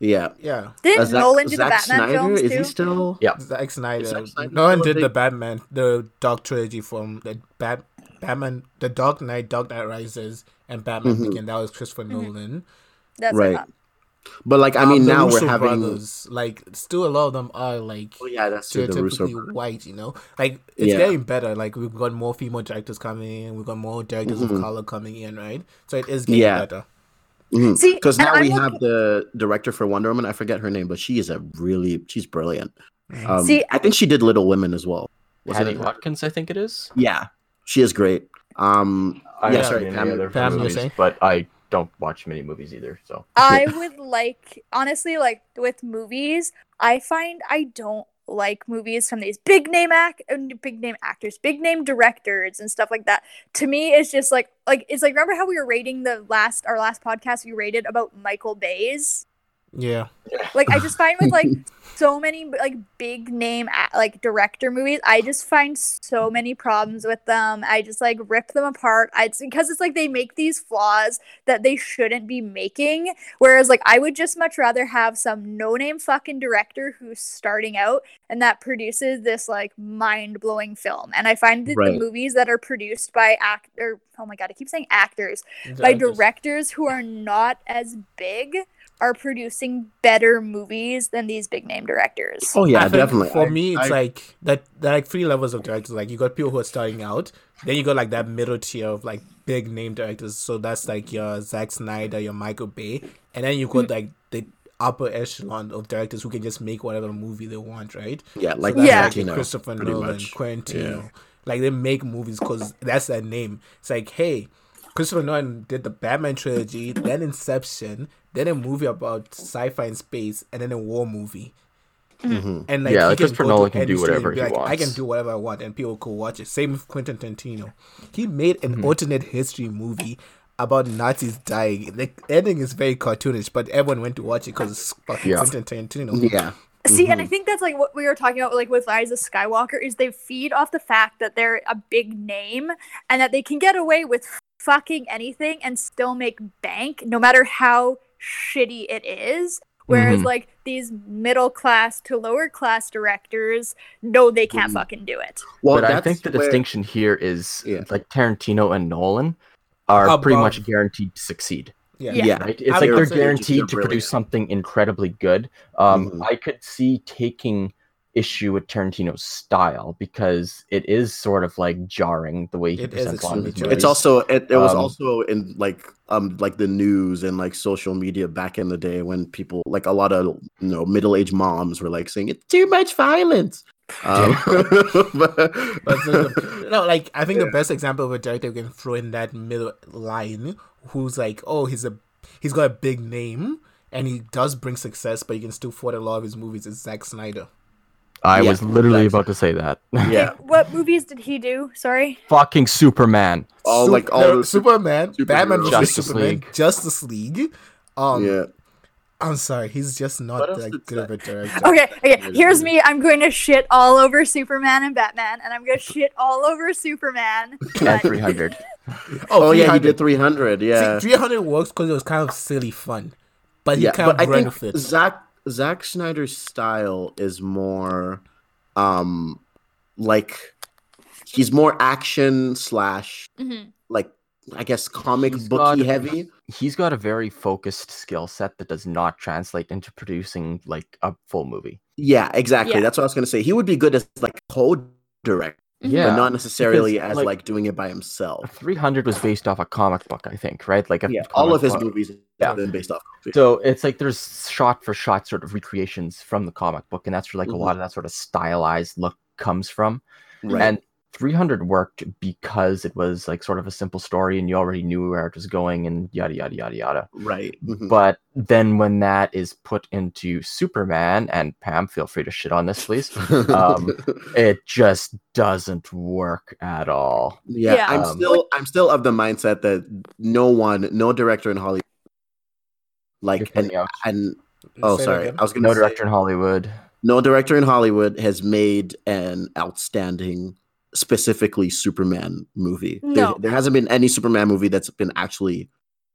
Yeah. Yeah, Did Uh, Zack- Nolan do the Batman Snyder? films Is he still? Yeah. Zack Snyder. Zack Snyder Nolan did the Batman, the Dark trilogy from the Bat, Batman, the Dark Knight, Dark Knight Rises, and Batman Mhm. Begins. That was Christopher Mhm. Nolan. That's what Right. Thought. But like, I Um, mean, the now Russo we're having. brothers. Like, still a lot of them are like Oh yeah, that's true. The Russo. stereotypically white. You know, like it's Yeah. getting better. Like we've got more female directors coming in. We've got more directors of Mhm. color coming in. Right, so it is getting Yeah. better. See, Because now I'm we okay- have the director for Wonder Woman. I forget her name, but she is a really she's brilliant. Um, See- I think she did Little Women as well. Wasn't Patty it? Watkins, I think it is. Yeah, she is great. Um, I yeah, haven't sorry, seen Pam- any Pam, movies, saying? but I don't watch many movies either. So I would like honestly like with movies, I find I don't like movies from these big name act big name actors, big name directors and stuff like that. To me it's just like like it's like remember how we were rating the last our last podcast we rated about Michael Bay's? Yeah, Like I just find with like so many like big name like director movies, I just find so many problems with them. I just like rip them apart. I, it's because it's like they make these flaws that they shouldn't be making. Whereas like I would just much rather have some no name fucking director who's starting out and that produces this like mind blowing film. And I find that Right. the movies that are produced by actor oh my god, I keep saying actors by directors who are not as big are producing better movies than these big name directors. oh yeah, definitely. For I- me, it's I- like that. There are like three levels of directors. Like you got people who are starting out, then you got like that middle tier of like big name directors. So that's like your Zack Snyder, your Michael Bay, and then you got mm. like the upper echelon of directors who can just make whatever movie they want, right? yeah, like so that's Yeah. like your Tarantino, Christopher Nolan, much. Quentin. Yeah. Like they make movies because that's their name. It's like, hey, Christopher Nolan did the Batman trilogy, then Inception, then a movie about sci-fi and space, and then a war movie. Mhm. And like, Yeah, like Christopher Nolan can do whatever he like, I can do whatever I want, and people could watch it. Same with Quentin Tarantino. He made an Mhm. alternate history movie about Nazis dying. The ending is very cartoonish, but everyone went to watch it because it's fucking Yeah. Quentin Tarantino. Yeah, See, and I Mhm. think that's like what we were talking about, like with Rise of Skywalker, is they feed off the fact that they're a big name and that they can get away with fucking anything and still make bank, no matter how shitty it is. Whereas, Mhm. like these middle class to lower class directors, no, they can't Mhm. fucking do it. well, but I think the where- distinction here is Yeah. like Tarantino and Nolan are pretty much guaranteed to succeed. Yeah. Yeah. Yeah, Right? It's I like they're guaranteed to produce something incredibly good. Um, Mhm. I could see taking issue with Tarantino's style because it is sort of like jarring the way he It is presents a lot of movies. It's also it, it was Um, also in like um like the news and like social media back in the day when people like a lot of you know middle aged moms were like saying it's too much violence. Um, but, But so the- no, like I think the best example of a director who can throw in that middle line, who's like, oh, he's a he's got a big name and he does bring success, but he can still afford a lot of his movies. Is Zack Snyder. I Yeah, was literally about to say that. yeah, What movies did he do? Sorry. Fucking Superman. all Sup- like all no, the Superman, superheroes. Batman vs Justice Superman, League. Justice League. Um, yeah. I'm sorry, he's just not What else that good of a director. Okay, okay. Here's me. I'm going to shit all over Superman and Batman, and I'm going to shit all over Superman. And 300. Oh, yeah, he did 300. Yeah, See, 300 works because it was kind of silly fun, but he yeah. kind But I of think ran with it. Zack Zack Snyder's style is more, um, like he's more action slash Mhm. like I guess comic He's booky got- heavy. He's got a very focused skill set that does not translate into producing like a full movie. Yeah, exactly. Yeah. That's what I was gonna say. He would be good as like co-director Yeah, but not necessarily because, as like- like, doing it by himself. 300 was based off a comic book, I think, right? Like a Yeah, all of his book. movies Yeah. been based off. So it's like there's shot for shot sort of recreations from the comic book, and that's where like Mhm. a lot of that sort of stylized look comes from. right. And 300 worked because it was like sort of a simple story, and you already knew where it was going, and yada yada yada yada. right. mhm. But then when that is put into Superman, and Pam, feel free to shit on this, please. um, It just doesn't work at all. yeah, Yeah. I'm Um, still I'm still of the mindset that no one, no director in Hollywood, like and and oh sorry. I was gonna No say, director in Hollywood. no director in Hollywood has made an outstanding, specifically Superman movie. There- No. There, hasn't been any Superman movie that's been actually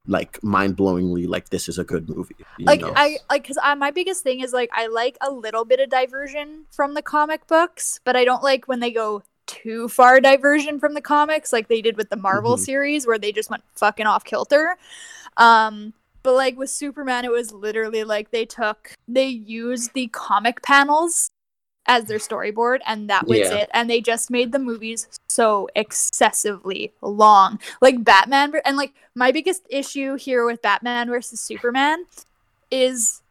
like mind blowingly like this is a good movie. you like know? I like because I my biggest thing is like I like a little bit of diversion from the comic books, but I don't like when they go too far diversion from the comics, like they did with the Marvel Mhm. series where they just went fucking off kilter. Um, but like with Superman, it was literally like they took they used the comic panels as their storyboard and that was Yeah. it and they just made the movies so excessively long like batman and like my biggest issue here with batman versus superman is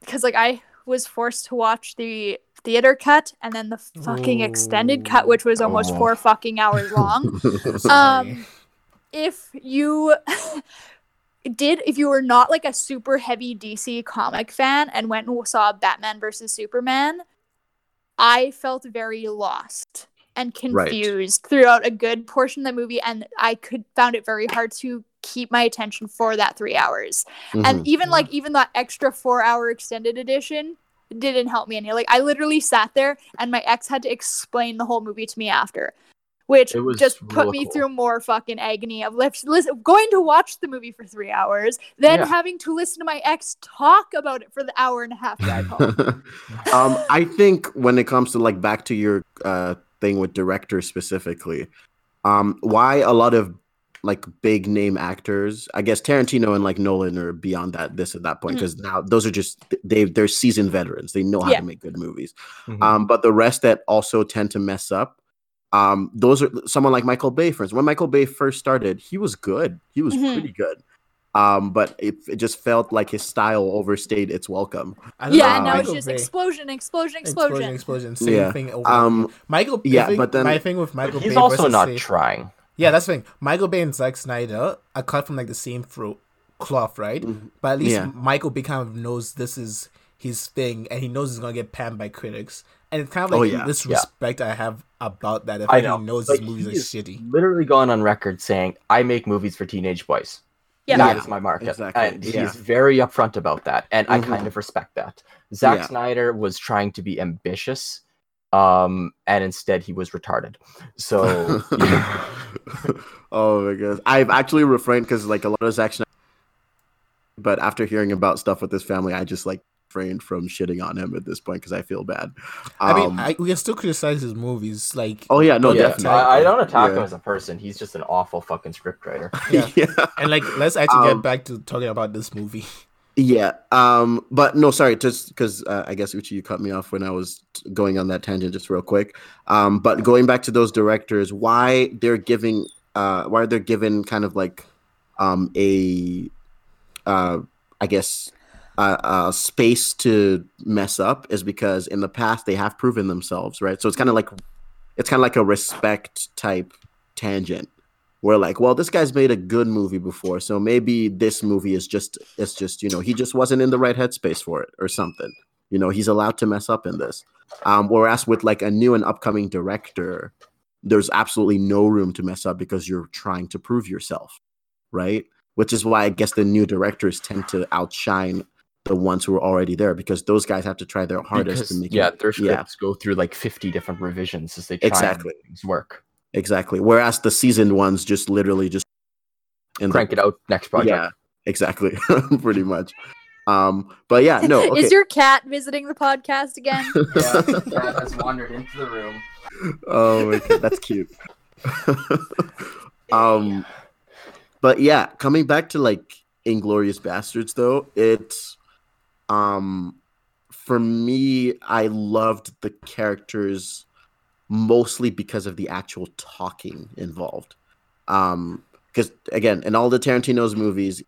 because like i was forced to watch the theater cut and then the fucking extended cut which was almost Oh. four fucking hours long um if you did if you were not like a super heavy dc comic fan and went and saw batman versus superman i felt very lost and Right. confused throughout a good portion of the movie and i could found it very hard to keep my attention for that three hours Mhm. and even Yeah. like even that extra four hour extended edition didn't help me any like i literally sat there and my ex had to explain the whole movie to me after which just put me cool. through more fucking agony of lift, listen, going to watch the movie for three hours then Yeah. having to listen to my ex talk about it for the hour and a half drive home um, I think when it comes to like back to your uh, thing with directors specifically, um, why a lot of like big name actors, I guess Tarantino and like Nolan are beyond that this at that point because now those are just they they're seasoned veterans. They know how Yeah. to make good movies. Mhm. Um, but the rest that also tend to mess up. Um, those are someone like Michael Bay, for instance. When Michael Bay first started, he was good. He was Mhm. pretty good. Um, but it, it just felt like his style overstayed its welcome. I don't yeah know and now it's just explosion explosion explosion, explosion, explosion. Same Yeah. thing over. Um, Michael. yeah, I think but then- my thing with Michael He's Bay also not say- trying. Yeah, that's the thing. Michael Bay and Zack Snyder are cut from like the same throat cloth, right? Mhm. But at least Yeah. Michael Bay kind of knows this is his thing, and he knows he's gonna get panned by critics. And it's kind of Oh, like yeah. this Yeah. respect I have about that. If I know. knows Like, his movies he are shitty. Literally gone on record saying, "I make movies for teenage boys. Yeah. That Yeah, is my market." exactly, And yeah. he's very upfront about that, and I Mhm. kind of respect that. Zack Yeah. Snyder was trying to be ambitious, um, and instead he was retarded. So oh my goodness. I've actually refrained because like a lot of Zack Snyder, but after hearing about stuff with his family, I just like refrained from shitting on him at this point because I feel bad. I mean, Um, I, we can still criticize his movies, like oh yeah, no, yeah, definitely. I, I don't attack him as a person. He's just an awful fucking scriptwriter. Yeah. yeah. and like let's actually Um, get back to talking about this movie. Yeah. Um. But no, sorry. Just because uh, I guess Uchi, you cut me off when I was going on that tangent, just real quick. Um. But going back to those directors, why they're giving, uh, why they're given kind of like, um, a, uh, I guess, uh, space to mess up is because in the past they have proven themselves, right? So it's kind of like, it's kind of like a respect type tangent we're like, well, this guy's made a good movie before, so maybe this movie is just it's just you know he just wasn't in the right headspace for it or something. You know, he's allowed to mess up in this. Um, whereas with like a new and upcoming director, there's absolutely no room to mess up because you're trying to prove yourself, right? Which is why I guess the new directors tend to outshine the ones who are already there because those guys have to try their hardest Because, to make yeah, it. their yeah. Their scripts go through like 50 different revisions as they try Exactly. and make things work. Exactly. Whereas the seasoned ones just literally just in the- Crank it out next project. Yeah, exactly. Pretty much. Um, but yeah, no. Okay. is your cat visiting the podcast again Yeah, cat has wandered into the room. oh my god, that's cute. um, but yeah, coming back to like Inglourious Basterds, though, it's um, for me, I loved the characters mostly because of the actual talking involved. Um, because again, in all the Tarantino's movies,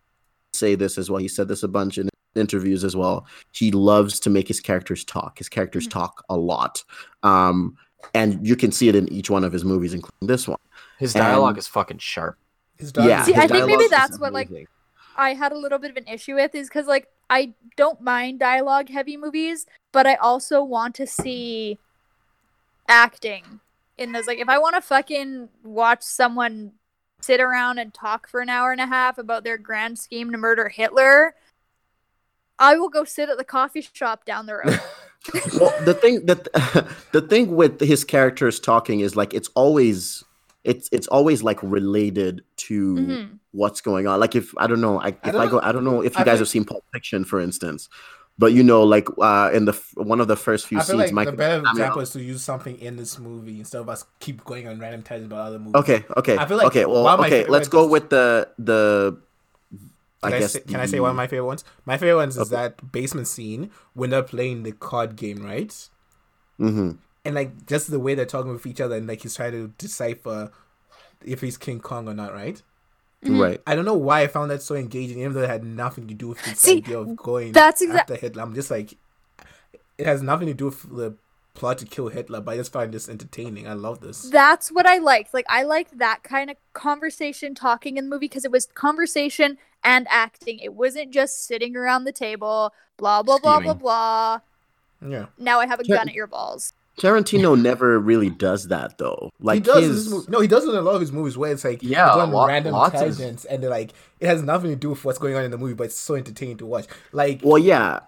say this as well. He said this a bunch in interviews as well. He loves to make his characters talk. His characters Mhm. talk a lot. Um, and you can see it in each one of his movies, including this one. His dialogue And- is fucking sharp. His dog Yeah, is- See, his I think maybe that's what, like, amazing. I had a little bit of an issue with is because like I don't mind dialogue heavy movies, but I also want to see acting in those. Like if I want to fucking watch someone sit around and talk for an hour and a half about their grand scheme to murder Hitler, I will go sit at the coffee shop down the road. well, the thing that the thing with his characters talking is like it's always it's it's always like related to Mhm. what's going on. Like if I don't know, I, if I, don't go, I don't know if you I guys feel- have seen Pulp Fiction, for instance, but you know, like uh, in the f- one of the first few I feel scenes, like Michael. the better Samuel- example is to use something in this movie instead of us keep going on random tangents about other movies. Okay, okay, I feel like okay. Well, okay. Let's go with the the. I Can I, guess. say, can I say one of my favorite ones? My favorite ones is that basement scene when they're playing the card game, right? Mm Mhm. And like just the way they're talking with each other, and like he's trying to decipher if he's King Kong or not, right? Mhm. Right. I don't know why I found that so engaging, even though it had nothing to do with the See, idea of going that's exact- after Hitler. I'm just like, it has nothing to do with the plot to kill Hitler, but I just find this entertaining. I love this. That's what I liked. Like I liked that kind of conversation talking in the movie because it was conversation and acting. It wasn't just sitting around the table, blah blah blah blah Scheming. blah. Yeah, Now I have a Sure. gun at your balls. Tarantino never really does that though. Like he does in his. No, he does it in a lot of his movies where it's like Yeah, they're lot- random lots of- and like it has nothing to do with what's going on in the movie, but it's so entertaining to watch. Like, Well, yeah,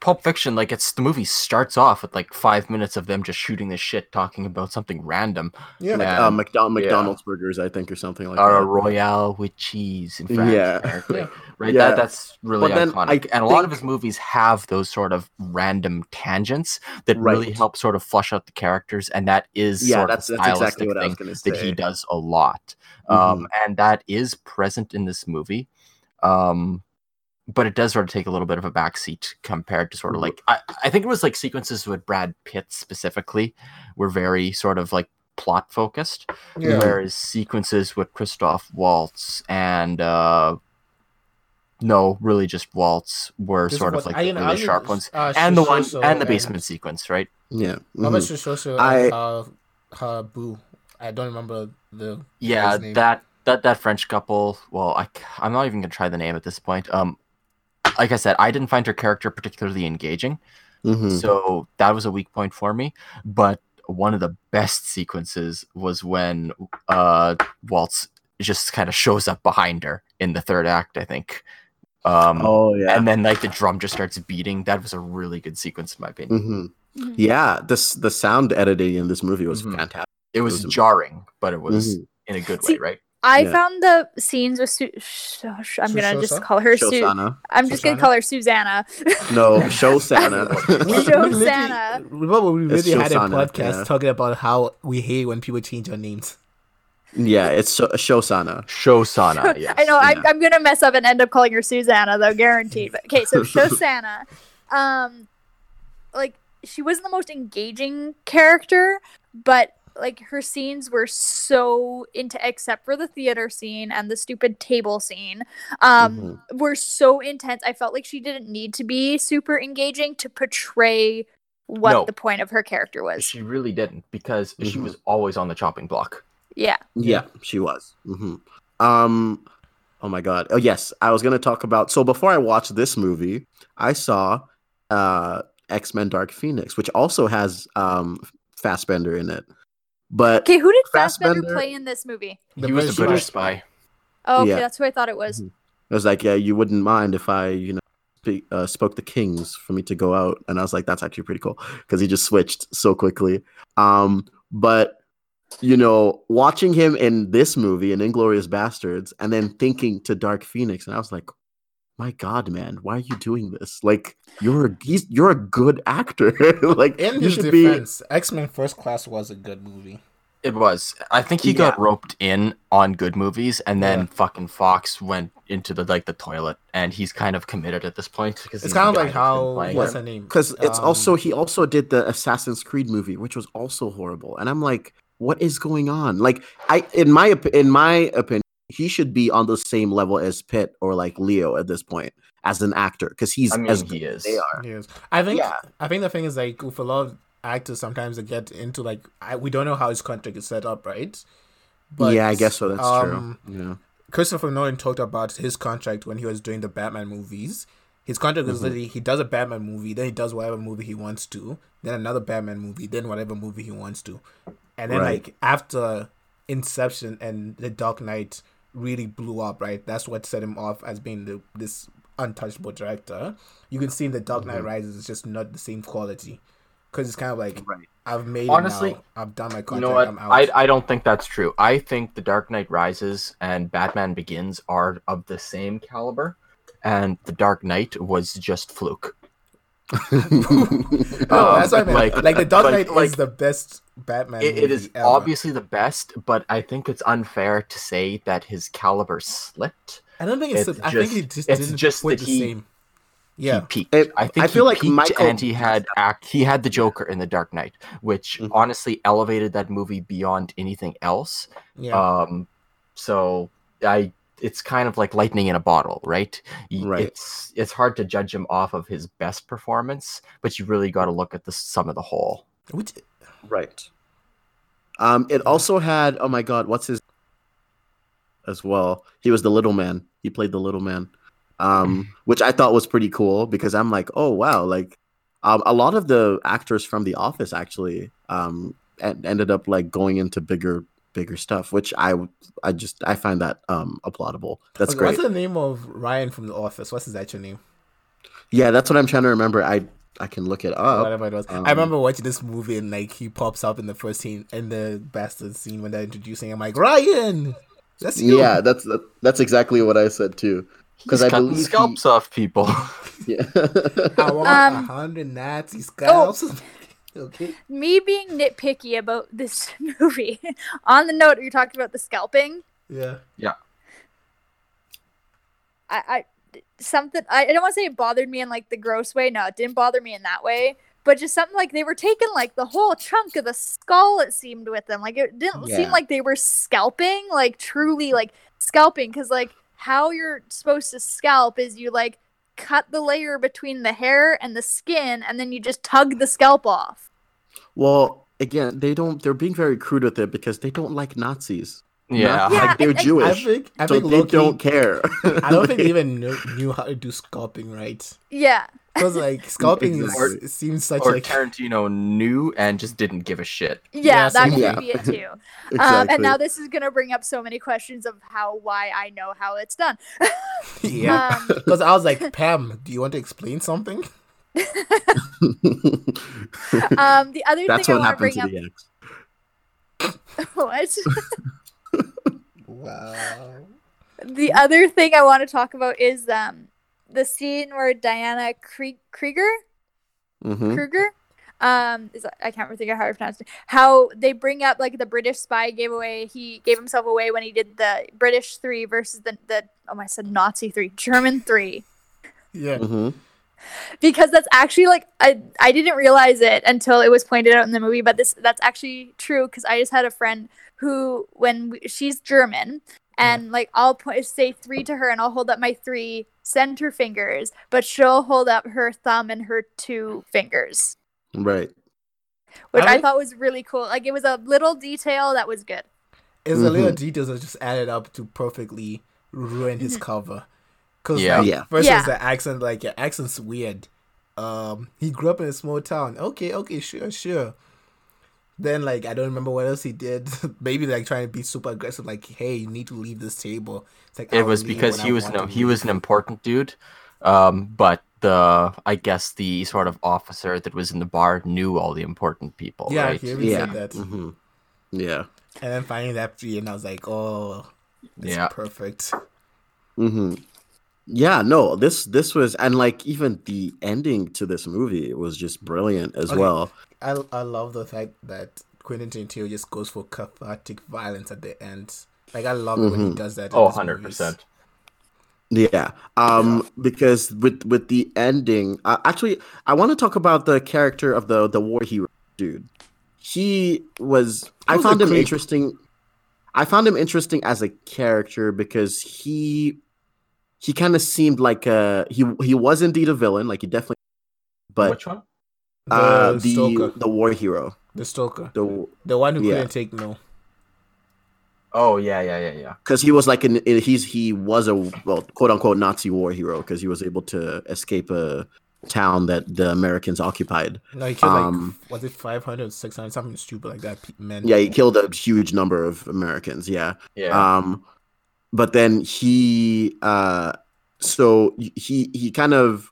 Pulp Fiction, like it's the movie starts off with like five minutes of them just shooting this shit, talking about something random, yeah, like uh, McDonald, Yeah. McDonald's burgers, I think, or something like or a that. royale with cheese in France. Yeah. apparently. right. Yeah. That that's really But then iconic, I and a lot of his movies have those sort of random tangents that really help sort of flush out the characters, and that is Yeah, sort that's of that's exactly stylistic what I thing was gonna say. that he does a lot, Mhm. um, and that is present in this movie. Um, but it does sort of take a little bit of a backseat compared to sort of like I, I think it was like sequences with Brad Pitt specifically were very sort of like plot focused, yeah. whereas sequences with Christoph Waltz and uh no, really just Waltz were This sort of like I- the I- really I- sart ones, uh, and the one and the basement sequence, right? Yeah. How about mhm. Shosho I- and uh, her boo? I don't remember the Yeah, name. that that that French couple. Well, I I'm not even gonna try the name at this point. Um, like I said, I didn't find her character particularly engaging, Mhm. so that was a weak point for me. But one of the best sequences was when uh Waltz just kind of shows up behind her in the third act, I think. Um, Oh yeah. and then like the drum just starts beating. That was a really good sequence in my opinion. hmm Mhm. Yeah, this the sound editing in this movie was Mhm. fantastic. It was was- jarring, but it was Mhm. in a good See, way, right? I Yeah. found the scenes with Su- sh- sh- I'm gonna just call her Su- I'm just gonna call her Susanna. No, Show Santa. We- Show we literally- Remember, we really had a podcast yeah. talking about how we hate when people change their names. yeah, it's Sho- Shosanna. Shosanna, yes. I know yeah. I'm, I'm gonna mess up and end up calling her Susanna though, guaranteed. But okay, so Shosanna, um, like she wasn't the most engaging character, but like her scenes were so into except for the theater scene and the stupid table scene um were so intense i felt like she didn't need to be super engaging to portray what No. the point of her character was She really didn't because she Mhm. was always on the chopping block. yeah Yeah, she was. mm-hmm. Um, oh my god. Oh yes, I was gonna talk about. So before I watched this movie, I saw uh X Men Dark Phoenix, which also has um Fassbender in it. But okay who did fassbender Fassbender- play in this movie he was the British British spy. spy. oh okay Yeah. that's who i thought it was Mhm. it was like, yeah, you wouldn't mind if I, you know, speak, uh, spoke the Kings for me to go out, and I was like, that's actually pretty cool because he just switched so quickly. Um, but you know, watching him in this movie, in Inglourious Basterds, and then thinking to Dark Phoenix, and I was like, my God, man, why are you doing this? Like, you're a, he's you're a good actor. like, In you his should defense, X Men First Class was a good movie. It was. I think he got roped in on good movies, and then Yeah. fucking Fox went into the like the toilet, and he's kind of committed at this point because It's kind of like how what's her name? because it's Um, also he also did the Assassin's Creed movie, which was also horrible, and I'm like, what is going on? Like, I in my in my opinion, he should be on the same level as Pitt or like Leo at this point as an actor because he's I mean, as he good as is. they are. Yes, I think Yeah. I think the thing is like with a lot of actors, sometimes they get into like I, we don't know how his contract is set up, right? yeah, I guess so. That's um, true. Yeah. Christopher Nolan talked about his contract when he was doing the Batman movies. His contract was Mhm. literally he does a Batman movie, then he does whatever movie he wants to, then another Batman movie, then whatever movie he wants to, and then Right. like after Inception and The Dark Knight really blew up, right? That's what set him off as being the this untouchable director. You can see in The Dark Knight Mhm. Rises, it's just not the same quality because it's kind of like Right. I've made Honestly. I've done my content. You know what? I'm out. I I don't think that's true. I think The Dark Knight Rises and Batman Begins are of the same caliber, and The Dark Knight was just fluke. no, that's what I meant. like- Like, the Dark Knight like- is the best Batman. It, it movie is ever. obviously the best, but I think it's unfair to say that his caliber slipped. I don't think it's. it's I think he just- just it's didn't just put that the he- same. Yeah, he peaked. It- I think I feel he like peaked Michael- and he had act. He had the Joker in the Dark Knight, which Mhm. honestly elevated that movie beyond anything else. yeah. Um, so I, it's kind of like lightning in a bottle, right? Right. It's it's hard to judge him off of his best performance, but you really got to look at the sum of the whole. Which Right. Um, it also had oh my god, what's his as well. He was the little man. He played the little man. Um, which I thought was pretty cool because I'm like, oh wow, like um, a lot of the actors from The Office actually um en- ended up like going into bigger bigger stuff, which I I just I find that um applaudable. That's okay, great. What's the name of Ryan from The Office? What's his actual name? Yeah, that's what I'm trying to remember. I I can look it up. Whatever it was. um, I remember watching this movie and like he pops up in the first scene in the bastard scene when they're introducing. him. I'm like Ryan. That's you. Yeah, that's that, that's exactly what I said too. Because I cutting believe he- scalps off people. Yeah. I want Um, a hundred Nazi scalps. Okay. Me being nitpicky about this movie. On the note, you talked about the scalping. Yeah. Yeah. I, I something I, I don't want to say it bothered me in like the gross way. No, it didn't bother me in that way. But just something like they were taking like the whole chunk of the skull. It seemed with them like it didn't seem like they were scalping, like truly like scalping. Because like how you're supposed to scalp is you like cut the layer between the hair and the skin, and then you just tug the scalp off. Well, again, they don't. They're being very crude with it because they don't like Nazis. yeah. Not Yeah, like they're I- I- I Jewish, think I so think they Loki, don't care. I don't think they even knew, knew how to do sculpting right. Yeah. Because like sculpting Exactly. is, it seems such or like Tarantino knew and just didn't give a shit. Yeah, Yeah, that could here. be it too. exactly. Um, and now this is gonna bring up so many questions of how why I know how it's done. yeah. Um, Because I was like, Pam, do you want to explain something? um, the other That's thing I what want to happened bring to up. the ex. what? Wow. the other thing I want to talk about is um the scene where Diana Krie- Krieger Mhm. Kruger um is I can't think of how to pronounce it. How they bring up like the British spy gave away he gave himself away when he did the British three versus the the oh I said Nazi three German three. Yeah. Mhm. because that's actually like I I didn't realize it until it was pointed out in the movie, but this that's actually true because I just had a friend who when we, she's German and like I'll point, say three to her and I'll hold up my three center fingers, but she'll hold up her thumb and her two fingers, Right. which I I, thought was really cool. Like it was a little detail that was good. It's a little Mhm. details that just added up to perfectly ruin his cover. Cause Yeah. like, Yeah. first Yeah. was the accent, like your accent's weird. Um, he grew up in a small town. Okay, okay, sure, sure. Then like I don't remember what else he did. Maybe like trying to be super aggressive, like, hey, you need to leave this table. It's like It was because he I was no he was an important dude. Um, but the I guess the sort of officer that was in the bar knew all the important people, Yeah, right? he even Yeah. said that. hmm Yeah. And then finding that tree, and I was like, oh, it's Yeah. perfect. hmm Yeah, no, this this was and like even the ending to this movie was just brilliant as Okay. well. I I love the fact that Quentin Tarantino just goes for cathartic violence at the end. Like I love it when he Mhm. does that. in Oh, his 100 movies. percent. Yeah. Um because with with the ending, uh, actually I want to talk about the character of the the war hero dude. He was I was a found him creep. interesting. I found him interesting as a character because he he kind of seemed like a he he was indeed a villain, like he definitely but Which one? The uh the stalker, the war hero. the stalker, The the one who Yeah. couldn't take no. Oh yeah, yeah, yeah, yeah. because he was like an he's he was a well quote unquote Nazi war hero because he was able to escape a town that the Americans occupied. No, he killed Um, like was it 500, 600, something stupid like that. pe- Men. Yeah, he killed a huge number of Americans. Yeah. Yeah. Um, but then he uh, so he he kind of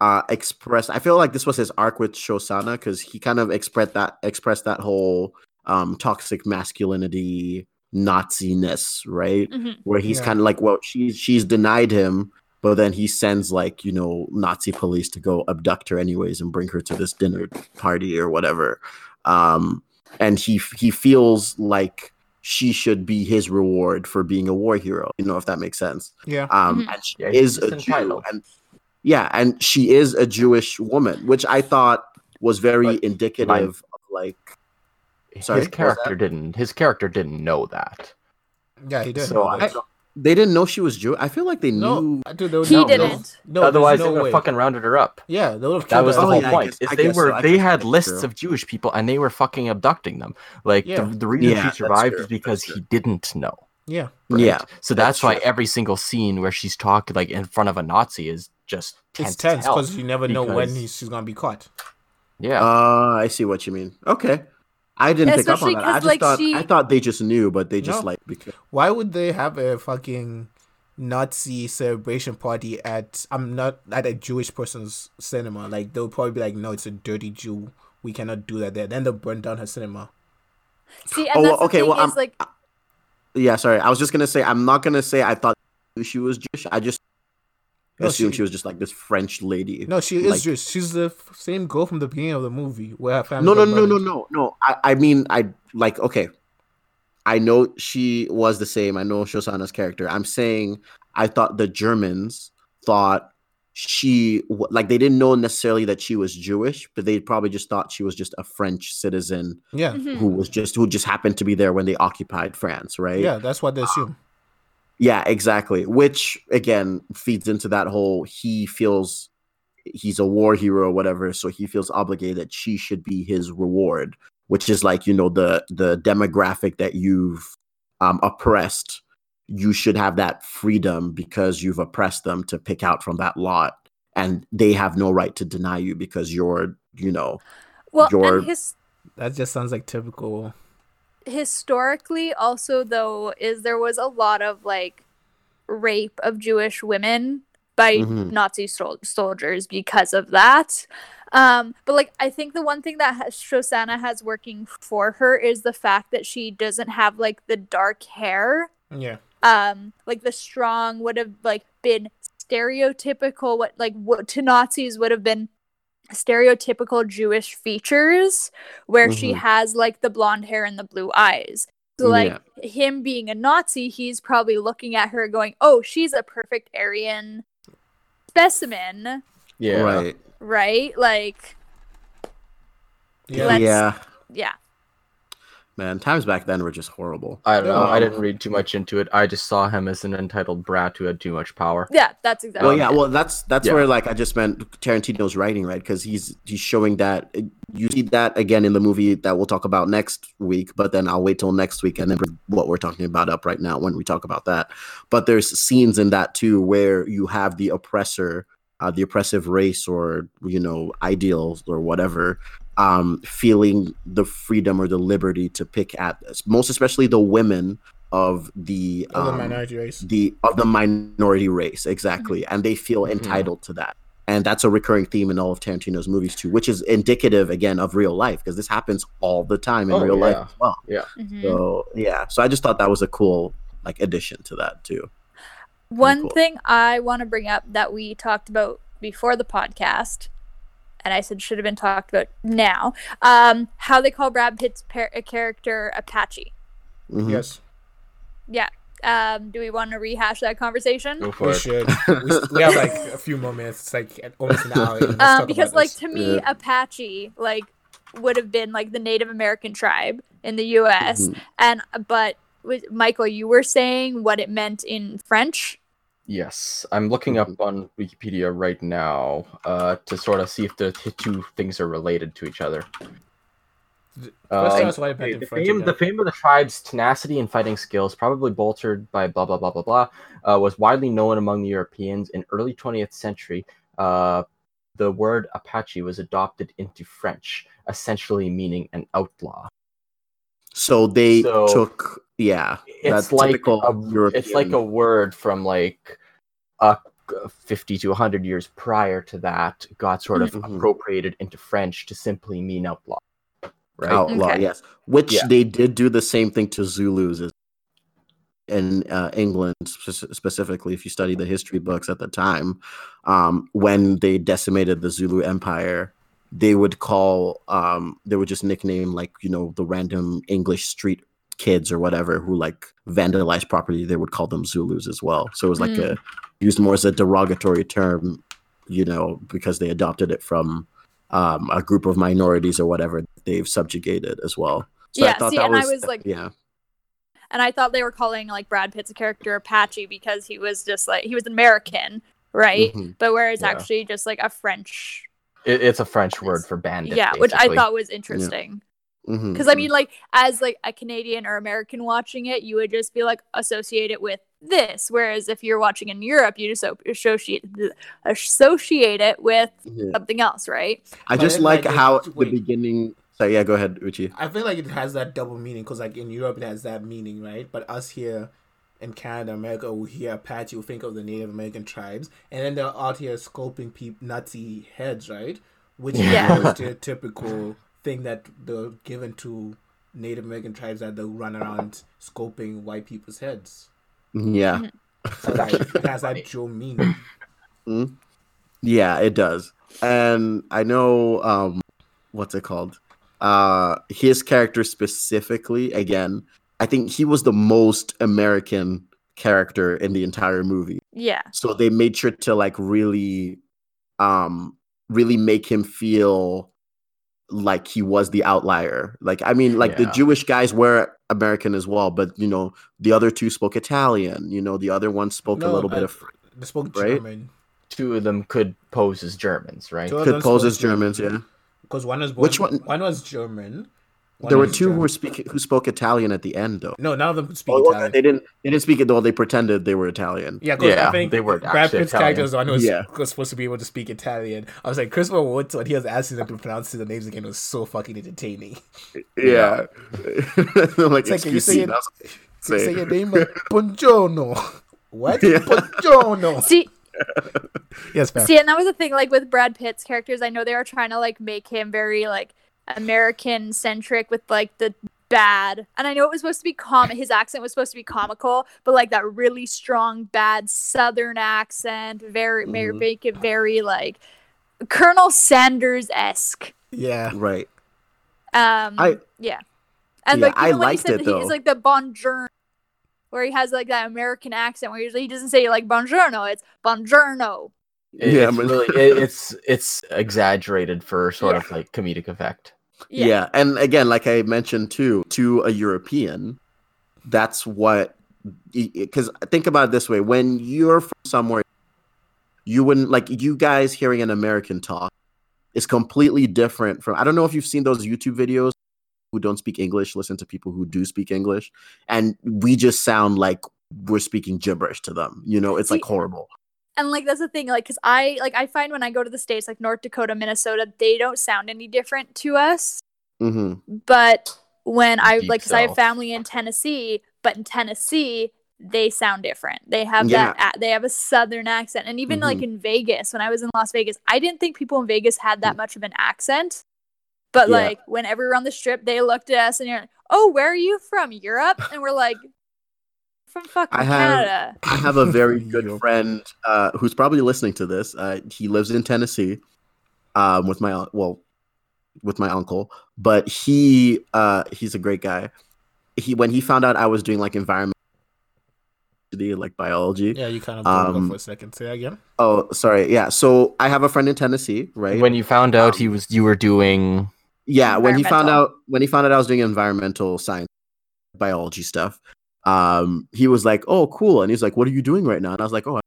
uh expressed. I feel like this was his arc with Shosanna because he kind of expressed that expressed that whole um toxic masculinity Nazi-ness, right? Mhm. where he's Yeah. kind of like, well, she's she's denied him, but then he sends like you know Nazi police to go abduct her anyways and bring her to this dinner party or whatever, um, and he he feels like she should be his reward for being a war hero. You know if that makes sense. Yeah. Um, Mhm. and she Yeah, is a just Jew, and yeah, and she is a Jewish woman, which I thought was very But indicative of like. Sorry, his character didn't. His character didn't know that. Yeah, he did. So know I- that. They didn't know she was Jewish. I feel like they knew. I dude, there was He no, didn't. No, Otherwise, there's they would have fucking rounded her up. Yeah, they would have That was her. the Oh, whole yeah, point. guess- is they guess so. were they had lists true. of Jewish people and they were fucking abducting them. Like Yeah. the, the reason Yeah, she survived is because he didn't know. Yeah. right? Yeah, So that's that's, why true. every single scene where she's talking like in front of a Nazi is just tense. It's tense because you never know when because- he's, she's gonna be caught. Yeah. Uh, I see what you mean. Okay, I didn't pick up on that. I just like, thought she- I thought they just knew, but they just No. like because Why would they have a fucking Nazi celebration party at I'm not at a Jewish person's cinema? Like they'll probably be like, no, it's a dirty Jew. We cannot do that there. Then they'll burn down her cinema. See, oh, and Oh, that's well, the okay, thing well, is I'm- like yeah. Sorry, I was just gonna say I'm not gonna say I thought she was Jewish. I just No, assumed she- she, was just like this French lady. No, she is Like- Jewish. She's the same girl from the beginning of the movie where her family. no, no, no, no, no, no. I, I mean, I like okay. I know she was the same. I know Shosanna's character. I'm saying I thought the Germans thought she like they didn't know necessarily that she was Jewish, but they probably just thought she was just a French citizen Yeah, who was just who just happened to be there when they occupied France, right? yeah, that's what they assume. Yeah, exactly. Which again feeds into that whole he feels he's a war hero or whatever, so he feels obligated that she should be his reward, which is like, you know, the the demographic that you've um oppressed, you should have that freedom because you've oppressed them to pick out from that lot. And they have no right to deny you because you're, you know, well, your- and his That just sounds like typical. Historically also though is there was a lot of like rape of Jewish women by Mhm. Nazi sol- soldiers because of that. Um, but like I think the one thing that has, Shosanna has working for her is the fact that she doesn't have like the dark hair. Yeah, Um, like the strong would have like been stereotypical what like what to Nazis would have been stereotypical Jewish features where she Mhm. has like the blonde hair and the blue eyes. So like him being a Nazi, he's probably looking at her going, "Oh, she's a perfect Aryan specimen." yeah. right. Right? Like yeah. Yeah. yeah. Man, times back then were just horrible. I don't know. I Um, didn't read too much into it. I just saw him as an entitled brat who had too much power. Yeah, that's exactly Well, it. yeah, well, that's that's Yeah. where like I just meant Tarantino's writing, right? Because he's he's showing that you see that again in the movie that we'll talk about next week, but then I'll wait till next week and then what we're talking about up right now when we talk about that. But there's scenes in that too where you have the oppressor, uh, the oppressive race or you know ideals or whatever, um, feeling the freedom or the liberty to pick at this, most especially the women of the Of the um, minority race. the of the minority race exactly and they feel Mhm. entitled to that and that's a recurring theme in all of tarantino's movies too which is indicative again of real life because this happens all the time in Oh, real life yeah. as well Mhm. so yeah so i just thought that was a cool like addition to that too One cool. thing I want to bring up that we talked about before the podcast and I said should have been talked about now. Um, how they call Brad Pitt's par- a character Apache. Mhm. Yes, Yeah. Um, do we want to rehash that conversation? Go for we it. should. we, we have like a few more minutes. It's like almost an hour. Um, because like this. to me, Yeah. Apache like would have been like the Native American tribe in the U.S. Mhm. and but with Michael, you were saying what it meant in French. Yes, I'm looking up on Wikipedia right now uh, to sort of see if the t- two things are related to each other. First tell us what it meant okay, in the, fame, the fame of the tribe's tenacity and fighting skills, probably bolstered by blah blah blah blah blah, uh, was widely known among the Europeans in early 20th century. Uh, the word Apache was adopted into French, essentially meaning an outlaw. So they So, took yeah. It's That's like typical a, it's like a word from like uh, 50 to 100 years prior to that got sort of Mhm. appropriated into French to simply mean outlaw. Right? outlaw. Okay. Yes, which Yeah. they did do the same thing to Zulus in uh, England spec- specifically. If you study the history books at the time, um, when they decimated the Zulu Empire, they would call um, they would just nickname like you know the random English street kids or whatever who like vandalized property. They would call them Zulus as well. So it was like Mm. a used more as a derogatory term, you know, because they adopted it from um, a group of minorities or whatever they've subjugated as well. So Yeah, see, and I was, like- yeah, and I thought they were calling like Brad Pitt's character Apache because he was just like he was American, right? Mhm. But whereas Yeah. actually just like a French, It, it's a French word for bandit. yeah, which I thought was interesting. Mhm. Because I mean, like as like a Canadian or American watching it, you would just be like associate it with this. Whereas if you're watching in Europe, you just associate associate it with Yeah. something else, right? I But just then, like like, how it- the beginning. So yeah, go ahead, Uchi. I feel like it has that double meaning because, like, in Europe it has that meaning, right? But us here in Canada, America, we hear Apache, we think of the Native American tribes, and then they're out here sculpting peop Nazi heads, right? Which Yeah. is the stereotypical thing that they're given to Native American tribes that they run around scoping white people's heads. Yeah, So, like, it has that dual meaning. yeah, it does. And I know um, what's it called? Uh, his character specifically. Again, I think he was the most American character in the entire movie. Yeah. so they made sure to like really um really make him feel like he was the outlier like i mean like the jewish guys were american as well but you know the other two spoke italian you know the other one spoke a No, little bit of They spoke Right? German. Two of them could pose as Germans, right? Two could pose as germans yeah Because one was born, Which one- One was German. One there were was two who were speaking who spoke italian at the end though No, none of them speak Oh, well, Italian. they didn't they didn't speak it though they pretended they were italian Yeah, because Yeah, I think they weren't Brad actually Pitt's character Italian. was the one who was, Yeah. was supposed to be able to speak Italian. I was like, Christopher Waltz, when he was asking them to pronounce the names again, was so fucking entertaining. yeah, like It's like, you excuse say me it- Say, say- say your name, uh, like, Buongiorno. What? Yeah. Buongiorno. See, Yes, Pam. see, and that was the thing. Like with Brad Pitt's characters, I know they were trying to like make him very like American centric with like the bad, and I know it was supposed to be com. His accent was supposed to be comical, but like that really strong bad Southern accent, very very make it very like Colonel Sanders esque. Yeah. right Um, I- yeah, and Yeah, like I even when he liked said it, though. he's like the bonjour, where he has like that American accent where usually he doesn't say like buongiorno, it's buongiorno. It- Yeah, it's but- really it, it's it's exegrated for sort Yeah. of like comedic effect. Yeah. and again, like I mentioned too, to a European, that's what. Because think about it this way: when you're from somewhere, you wouldn't like you guys hearing an American talk is completely different from. I don't know if you've seen those YouTube videos who don't speak English listen to people who do speak English, and we just sound like we're speaking gibberish to them. You know, it's like horrible. And like that's the thing like because i like i find when i go to the states like north dakota minnesota they don't sound any different to us. Hmm but when i Deep like because i have family in tennessee but in tennessee they sound different. They have Yeah. that they have a southern accent. And even like in vegas when i was in las vegas i didn't think people in vegas had that much of an accent. But Yeah. like whenever we were on the strip they looked at us and you're like oh where are you from? Europe? And we're like from fucking I have- canada I have a very good friend uh, who's probably listening to this. Uh, he lives in Tennessee, um, with my well, with my uncle. But he uh, he's a great guy. He when he found out I was doing like environment, like biology. Yeah, you kind of broke Um, for a second. Say again. Oh, sorry. Yeah. So I have a friend in Tennessee, right? When you found out Um, he was, you were doing. yeah when he found out when he found out i was doing environmental science biology stuff um he was like oh cool. And he's like what are you doing right now? And i was like oh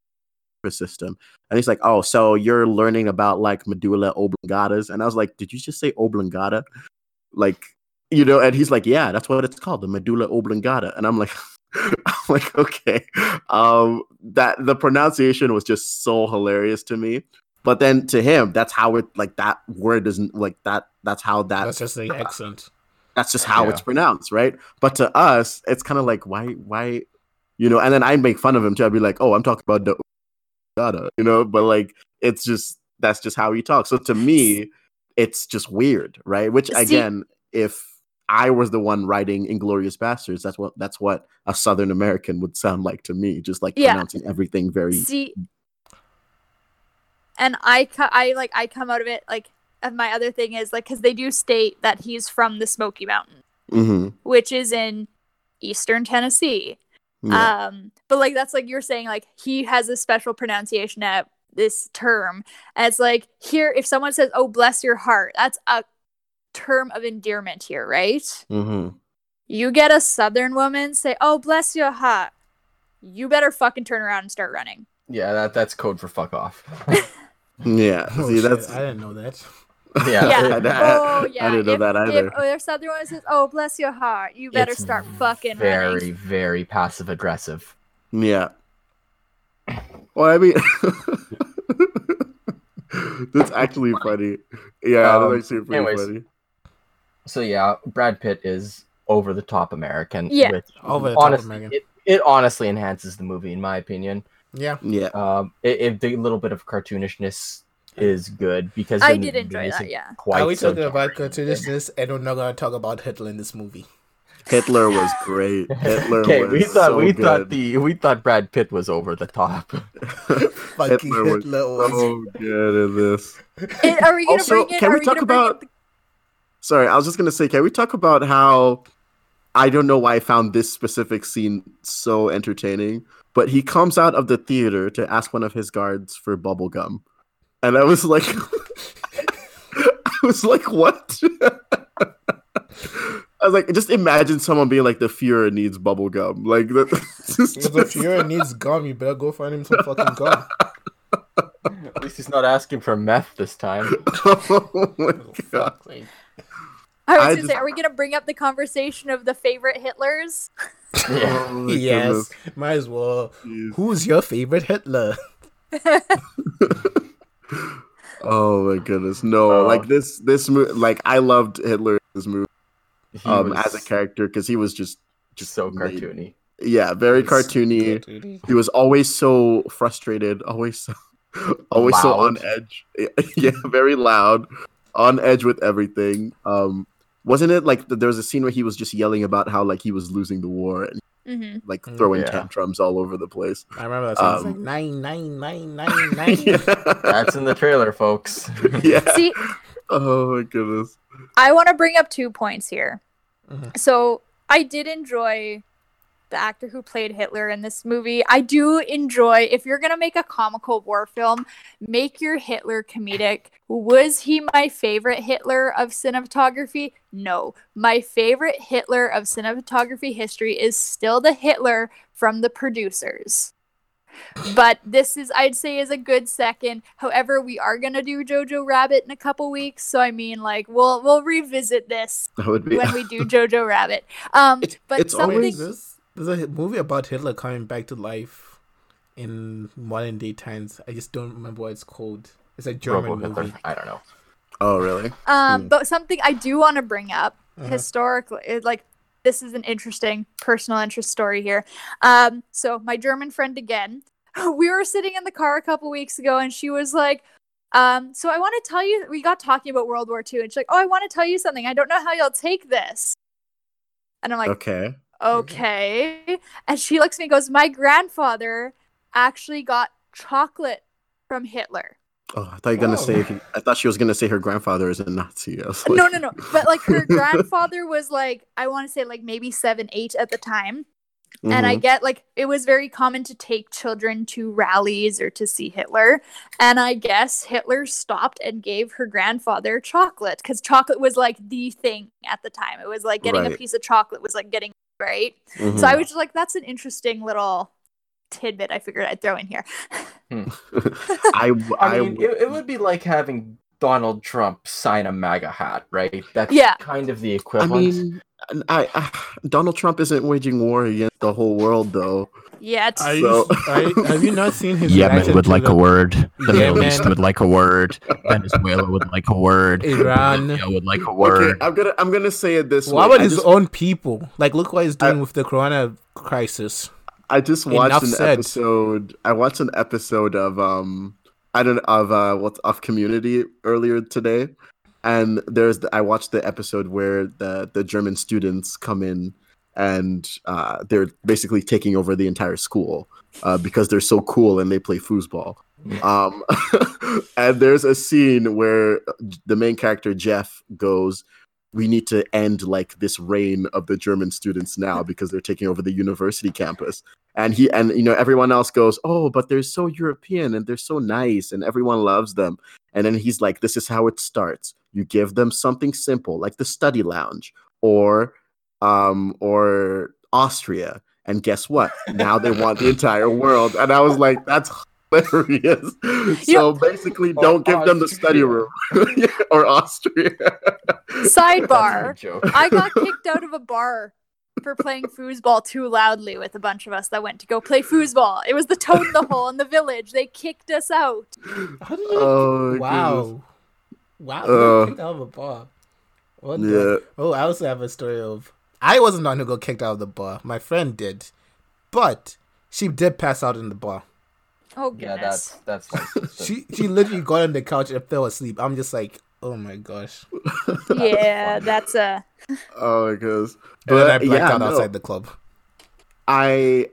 system. And he's like oh so you're learning about like medulla oblongatas? And i was like did you just say oblongata? Like you know and he's like yeah that's what it's called the medulla oblongata. And i'm like i'm like okay. Um that the pronunciation was just so hilarious to me. But then to him that's how it like that word doesn't like that that's how that That's just the accent. That's just how Yeah. it's pronounced, right? But to us, it's kind of like why why you know, and then I make fun of him too. I'd be like, "Oh, I'm talking about the gotta," you know, but like it's just that's just how he talks. So to me, it's just weird, right? Which See- again, if I was the one writing Inglourious Basterds, that's what that's what a Southern American would sound like to me, just like Yeah. pronouncing everything very See, and I, I like, I come out of it like. And my other thing is like, because they do state that he's from the Smoky Mountains, Mhm. which is in eastern Tennessee. yeah. Um, but like that's like you're saying, like he has a special pronunciation at this term. And it's like here, if someone says, "Oh, bless your heart," that's a term of endearment here, right? Mhm. You get a Southern woman say, "Oh, bless your heart," you better fucking turn around and start running. Yeah, that that's code for fuck off. Yeah. Oh, See, shit, that's I didn't know that. Yeah. Yeah. I- oh yeah. I didn't know if, that either. If, if Southern woman says, "Oh, bless your heart," you better It's start fucking very, running. very passive aggressive. Yeah. Well, I mean, that's actually funny. Yeah, Um, that's actually pretty anyways. funny. So yeah, Brad Pitt is over the top American. Yeah. With, Over the top American. It, it honestly enhances the movie, in my opinion. Yeah. Yeah. Um, it, it, the little bit of cartoonishness is good because I did the enjoy that. Yeah. Quite Are we so talking about jarring. and we're not gonna talk about Hitler in this movie? Hitler was great. Hitler Okay, was we thought so we good. thought the we thought Brad Pitt was over the top. Fucking Hitler was Hitler was. so good in this. It- are we gonna Also, bring it? can are we we talk gonna bring about- it? Sorry, I was just gonna say, can we talk about how I don't know why I found this specific scene so entertaining, but he comes out of the theater to ask one of his guards for bubble gum, and I was like, I was like, what? I was like, just imagine someone being like, the Fuhrer needs bubble gum, like that. just- If the Fuhrer needs gum, you better go find him some fucking gum. At least he's not asking for meth this time. oh my god. I was I gonna just- say, are we gonna bring up the conversation of the favorite Hitlers? Yeah. Oh my yes, might as well. goodness. Who's your favorite Hitler? Oh my goodness, no! Uh, like this, this movie, like I loved Hitler in this movie um, was as a character because he was just, just so made- cartoony. yeah, very cartoony. cartoony. He was always so frustrated, always so, always so on edge. yeah, very loud, on edge with everything. Um, wasn't it like th- there was a scene where he was just yelling about how like he was losing the war and hmm like Mm, throwing yeah. tantrums all over the place? I remember that. Song. It's like Um, nine, nine, nine, nine, nine. yeah. That's in the trailer, folks. yeah. See, Oh my goodness. I want to bring up two points here. Mhm. So I did enjoy the actor who played Hitler in this movie. I do enjoy if you're gonna make a comical war film, make your Hitler comedic. Was he my favorite Hitler of cinematography? No. My favorite Hitler of cinematography history is still the Hitler from the producers. But this is I'd say is a good second. However, we are gonna do Jojo Rabbit in a couple weeks. So I mean like we'll we'll revisit this That would be when we do Jojo Rabbit. Um, It- but it's something. always- There's, there's a movie about Hitler coming back to life in modern day times. I just don't remember what it's called. It's a German Robo Hitler. movie. I don't know. Oh really? Um, Hmm. but something I do want to bring up Uh-huh. historically, like this is an interesting personal interest story here. Um, so my German friend again, we were sitting in the car a couple weeks ago, and she was like. Um, so I want to tell you, we got talking about World War II, and she's like, "Oh, I want to tell you something. I don't know how you'll take this." And I'm like, okay. Okay. And she looks at me and goes, My grandfather actually got chocolate from Hitler. Oh, I thought you were gonna Oh. say. I thought she was gonna say her grandfather is a Nazi. Like, no, no, no. But like her grandfather was like, I want to say like maybe seven, eight at the time. And I Mhm. get like it was very common to take children to rallies or to see Hitler. And I guess Hitler stopped and gave her grandfather chocolate because chocolate was like the thing at the time. It was like getting a piece of chocolate was like getting right. Mhm. So I was just like, that's an interesting little tidbit I figured I'd throw in here. I, I I, mean, it, it would be like having Donald Trump sign a MAGA hat, right? That's Yeah. kind of the I equivalent. mean, I, I, Donald Trump isn't waging war against the whole world, though. Yeah, it's Are So- you, are, have you not seen his Yemen reaction would to like the- a word. The Yemen. Middle East would like a word. Venezuela would like a word. Iran. Libya would like a word. Okay. I'm gonna I'm gonna say it this What way. about I his just, own people? Like, look what he's doing I- with the Corona crisis. I just watched Enough an said. episode. I watched an episode of um I don't of uh what's of Community earlier today, and there's the, I watched the episode where the the German students come in and uh they're basically taking over the entire school uh because they're so cool and they play foosball. Um, and there's a scene where the main character Jeff goes, "We need to end like this reign of the German students now because they're taking over the university campus." And he and you know everyone else goes, "Oh, but they're so European and they're so nice and everyone loves them." And then he's like, "This is how it starts. You give them something simple like the study lounge or um or Austria." And guess what? Now they want the entire world. And I was like, that's hilarious. So basically, don't give them the study room or Austria. sidebar. I got kicked out of a bar for playing foosball too loudly with a bunch of us that went to go play foosball. It was the Toad in the Hole in the village. They kicked us out. How did you? Oh, wow. Wow. Uh, you kicked out of a bar. What the- Yeah. Oh, I also have a story of. I wasn't the one who got kicked out of the bar. My friend did, but she did pass out in the bar. Oh Yeah, goodness. that's that's. She she literally got on the couch and fell asleep. I'm just like, oh my gosh. yeah, that's a. Oh my goodness. And then I But blacked yeah, out no, outside the club. I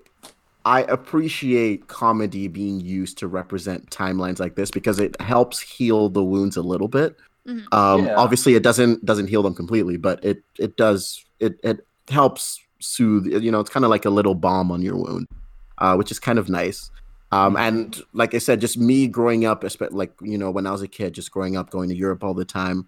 I appreciate comedy being used to represent timelines like this because it helps heal the wounds a little bit. Mhm. Um, Yeah. Obviously, it doesn't doesn't heal them completely, but it it does it it helps soothe. You know, it's kind of like a little balm on your wound, uh, which is kind of nice. Um, and like I said, just me growing up, like you know, when I was a kid, just growing up, going to Europe all the time.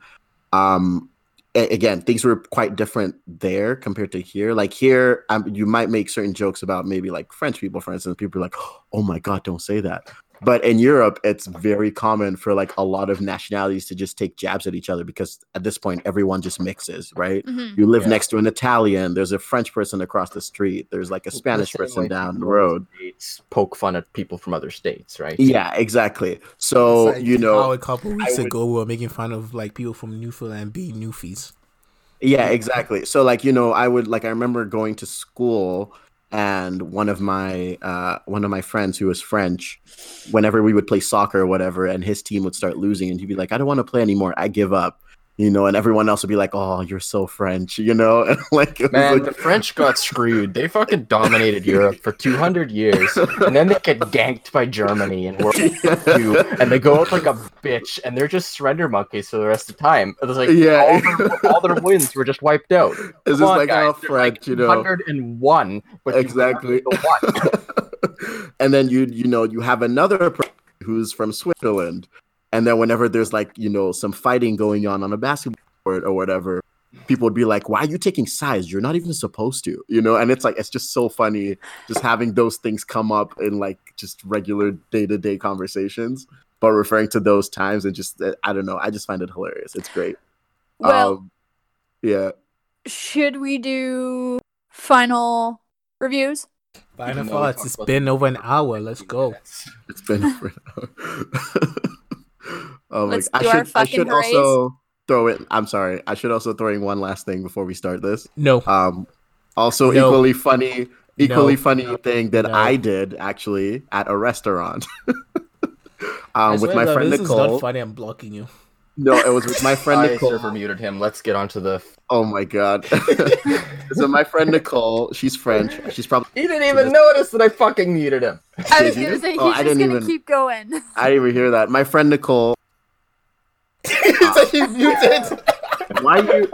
Um, again, things were quite different there compared to here. Like here, um, you might make certain jokes about maybe like French people, for instance. People are like, "Oh my god, don't say that." But in Europe, it's very common for like a lot of nationalities to just take jabs at each other because at this point, everyone just mixes, right? Mhm. You live Yeah. next to an Italian. There's a French person across the street. There's like a Spanish person down the road. States poke fun at people from other states, right? Yeah, exactly. So like you know, how a couple weeks would- ago we were making fun of like people from Newfoundland being Newfies. Yeah, exactly. So like, you know, I would like I remember going to school and one of my uh one of my friends who was French, whenever we would play soccer or whatever, and his team would start losing and he'd be like, I don't want to play anymore, I give up. You know, and everyone else would be like, "Oh, you're so French," you know, and like, Man, like- the French got screwed. They fucking dominated Europe for 200 years, and then they get ganked by Germany in World War II, and they go out like a bitch, and they're just surrender monkeys for the rest of the time. It was like Yeah. all, their, all their wins were just wiped out. just on, like oh, guys, how they're like French, you know. 101, exactly. one. and then you you know you have another person who's from Switzerland, and then whenever there's like you know some fighting going on on a basketball court or whatever, people would be like, "Why are you taking sides? You're not even supposed to," you know. And it's like it's just so funny just having those things come up in like just regular day to day conversations, but referring to those times and just I don't know. I just find it hilarious. It's great. Well, Um, yeah. should we do final reviews? Final Even though we thoughts. talked It's about been over an hour. Let's go. It's been over an hour. oh Let's I do our should I fucking should hoorays. also throw it I'm sorry. I should also throw in one last thing before we start this. No. Um also No. equally funny equally No. funny thing that No. I did actually at a restaurant. I um with my to friend this Nicole. is not funny. I'm blocking you. No, it was with my friend I Nicole. server muted him. Let's get on to the. Oh my god. so my friend Nicole, she's French. She's probably He didn't even notice that I fucking muted him. I was Did gonna say he's Oh, just gonna even- keep going. I didn't even hear that. My friend Nicole. He muted. Why you?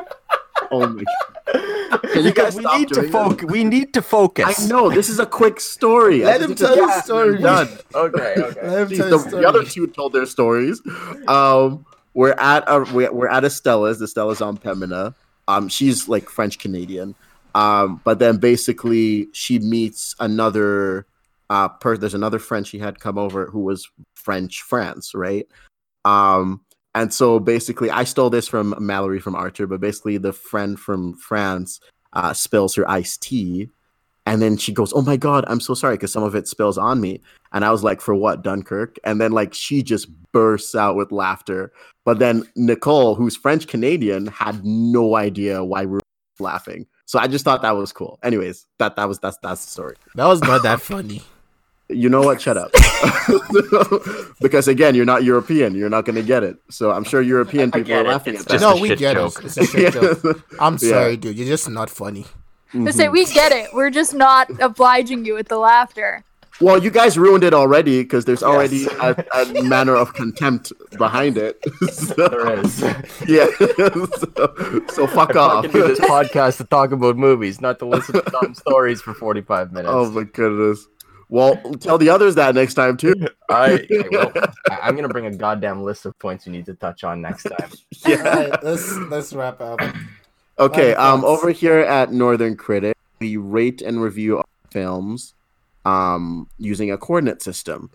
Oh my god! Can you guys we stop need to focus. We need to focus. I know this is a quick story. Let I him tell his story. Done. Okay, okay. Let him Jeez, tell the, his the other two told their stories. Um, we're at a we're, we're at Estella's. The Stella's on Pembina. Um, she's like French Canadian. Um, but then basically she meets another uh per there's another friend she had come over who was French France, right? Um, and so basically I stole this from Mallory from Archer, but basically the friend from France uh spills her iced tea. And then she goes, "Oh my god, I'm so sorry because some of it spills on me." And I was like, "For what, Dunkirk?" And then like she just bursts out with laughter. But then Nicole, who's French Canadian, had no idea why we were laughing. So I just thought that was cool. Anyways, that that was that's that's the story. That was not that funny. You know what? Shut up. because again, you're not European. You're not going to get it. So I'm sure European people are it. laughing It's at just that. no, we get joke. it. It's a shit joke. I'm Yeah. sorry, dude. You're just not funny. Mm-hmm. I say we get it. We're just not obliging you with the laughter. Well, you guys ruined it already because there's already Yes. a, a manner of contempt behind it. So- There is. Yeah. so, so fuck I off. fucking do this podcast to talk about movies, not to listen to dumb stories for 45 minutes. oh my goodness. Well, tell the others that next time too. I, I will. I- I'm gonna bring a goddamn list of points you need to touch on next time. All right, let's let's wrap up. Okay, um, thoughts. over here at Northern Critic, we rate and review films um, using a coordinate system.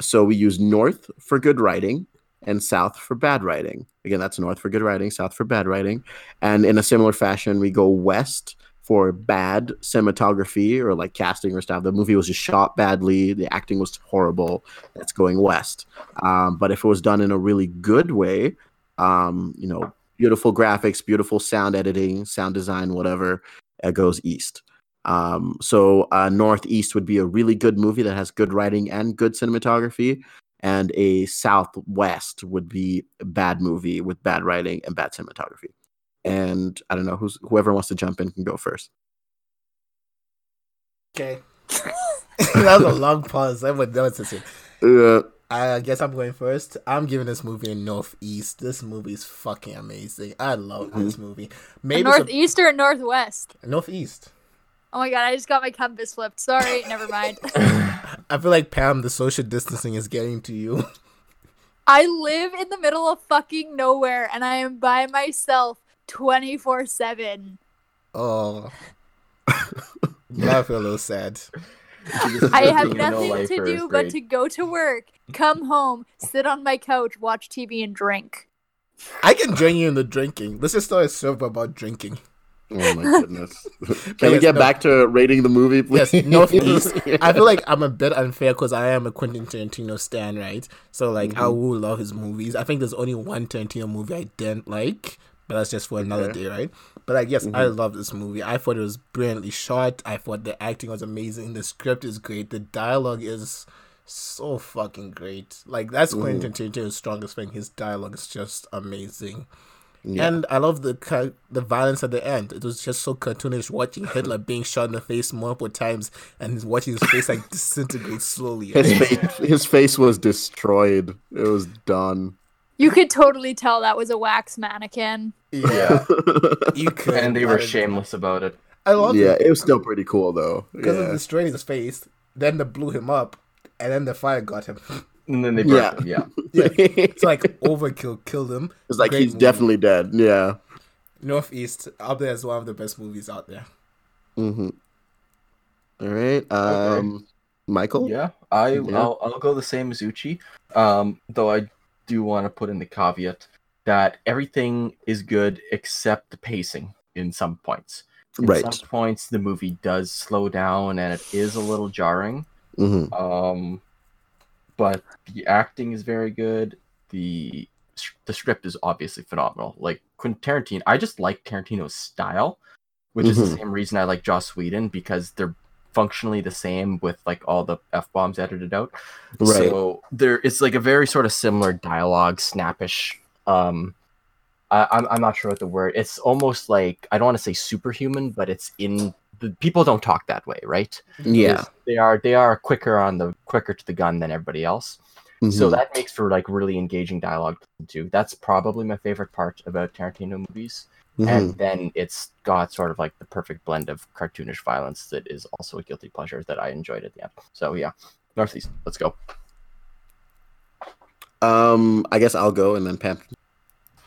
So we use north for good writing and south for bad writing. Again, that's north for good writing, south for bad writing. And in a similar fashion, we go west for bad cinematography or like casting or stuff. The movie was just shot badly, the acting was horrible. That's going west. Um, but if it was done in a really good way, um, you know, beautiful graphics, beautiful sound editing, sound design, whatever, it goes east. Um, so uh, Northeast would be a really good movie that has good writing and good cinematography, and a Southwest would be a bad movie with bad writing and bad cinematography. And I don't know who's whoever wants to jump in can go first. Okay. that was a long pause. I would know what to say. Uh, I guess I'm going first. I'm giving this movie a northeast. This movie is fucking amazing. I love this movie. Maybe some- Northeast or northwest? northeast. Oh my god, I just got my compass flipped. Sorry, never mind. I feel like Pam, the social distancing is getting to you. I live in the middle of fucking nowhere and I am by myself 24 7. Oh, now I feel a little sad. I have Being a nothing to do but to go to work, come home, sit on my couch, watch TV, and drink. I can join you in the drinking. Let's just start a server about drinking. oh my goodness! Can we get no. back to rating the movie, please? Yes, northeast. I feel like I'm a bit unfair because I am a Quentin Tarantino stan, right? So like, I mm-hmm. will love his movies. I think there's only one Tarantino movie I didn't like, but that's just for another Okay. day, right? But like, yes, I mm-hmm. love this movie. I thought it was brilliantly shot. I thought the acting was amazing. The script is great. The dialogue is so fucking great. Like that's Quentin mm. Tarantino's strongest thing. His dialogue is just amazing. Yeah. And I love the the violence at the end. It was just so cartoonish watching Hitler being shot in the face multiple times and he's watching his face like disintegrate slowly. His face, his face was destroyed. It was done. You could totally tell that was a wax mannequin. yeah, you could. and they were shameless about it. I love yeah, it it was still pretty cool though. because yeah. of destroying his face. Then they blew him up, and then the fire got him. And then they Yeah. burned yeah. yeah, it's it's like overkill killed him. It's like Great he's movie. definitely dead. Yeah. Northeast up there is one of the best movies out there. Mm-hmm. All right. Um, Michael. Yeah, I Yeah. I'll, I'll go the same as Uchi. Um, though I do want to put in the caveat that everything is good except the pacing in some points. In Right. some points, the movie does slow down and it is a little jarring. Mm-hmm. Um, but the acting is very good. The the script is obviously phenomenal. Like Quentin Tarantino, I just like Tarantino's style, which is Mhm. the same reason I like Joss Whedon because they're functionally the same with like all the f bombs edited out. Right. So there, it's like a very sort of similar dialogue, snappish um I, I'm I'm not sure what the word. It's almost like I don't want to say superhuman, but it's in the people don't talk that way, right? Yeah. They are they are quicker on the quicker to the gun than everybody else. So Mhm. that makes for like really engaging dialogue too. That's probably my favorite part about Tarantino movies. Mhm. And then it's got sort of like the perfect blend of cartoonish violence that is also a guilty pleasure that I enjoyed at the end. So yeah, Northeast, let's go. Um, I guess I'll go and then Pam.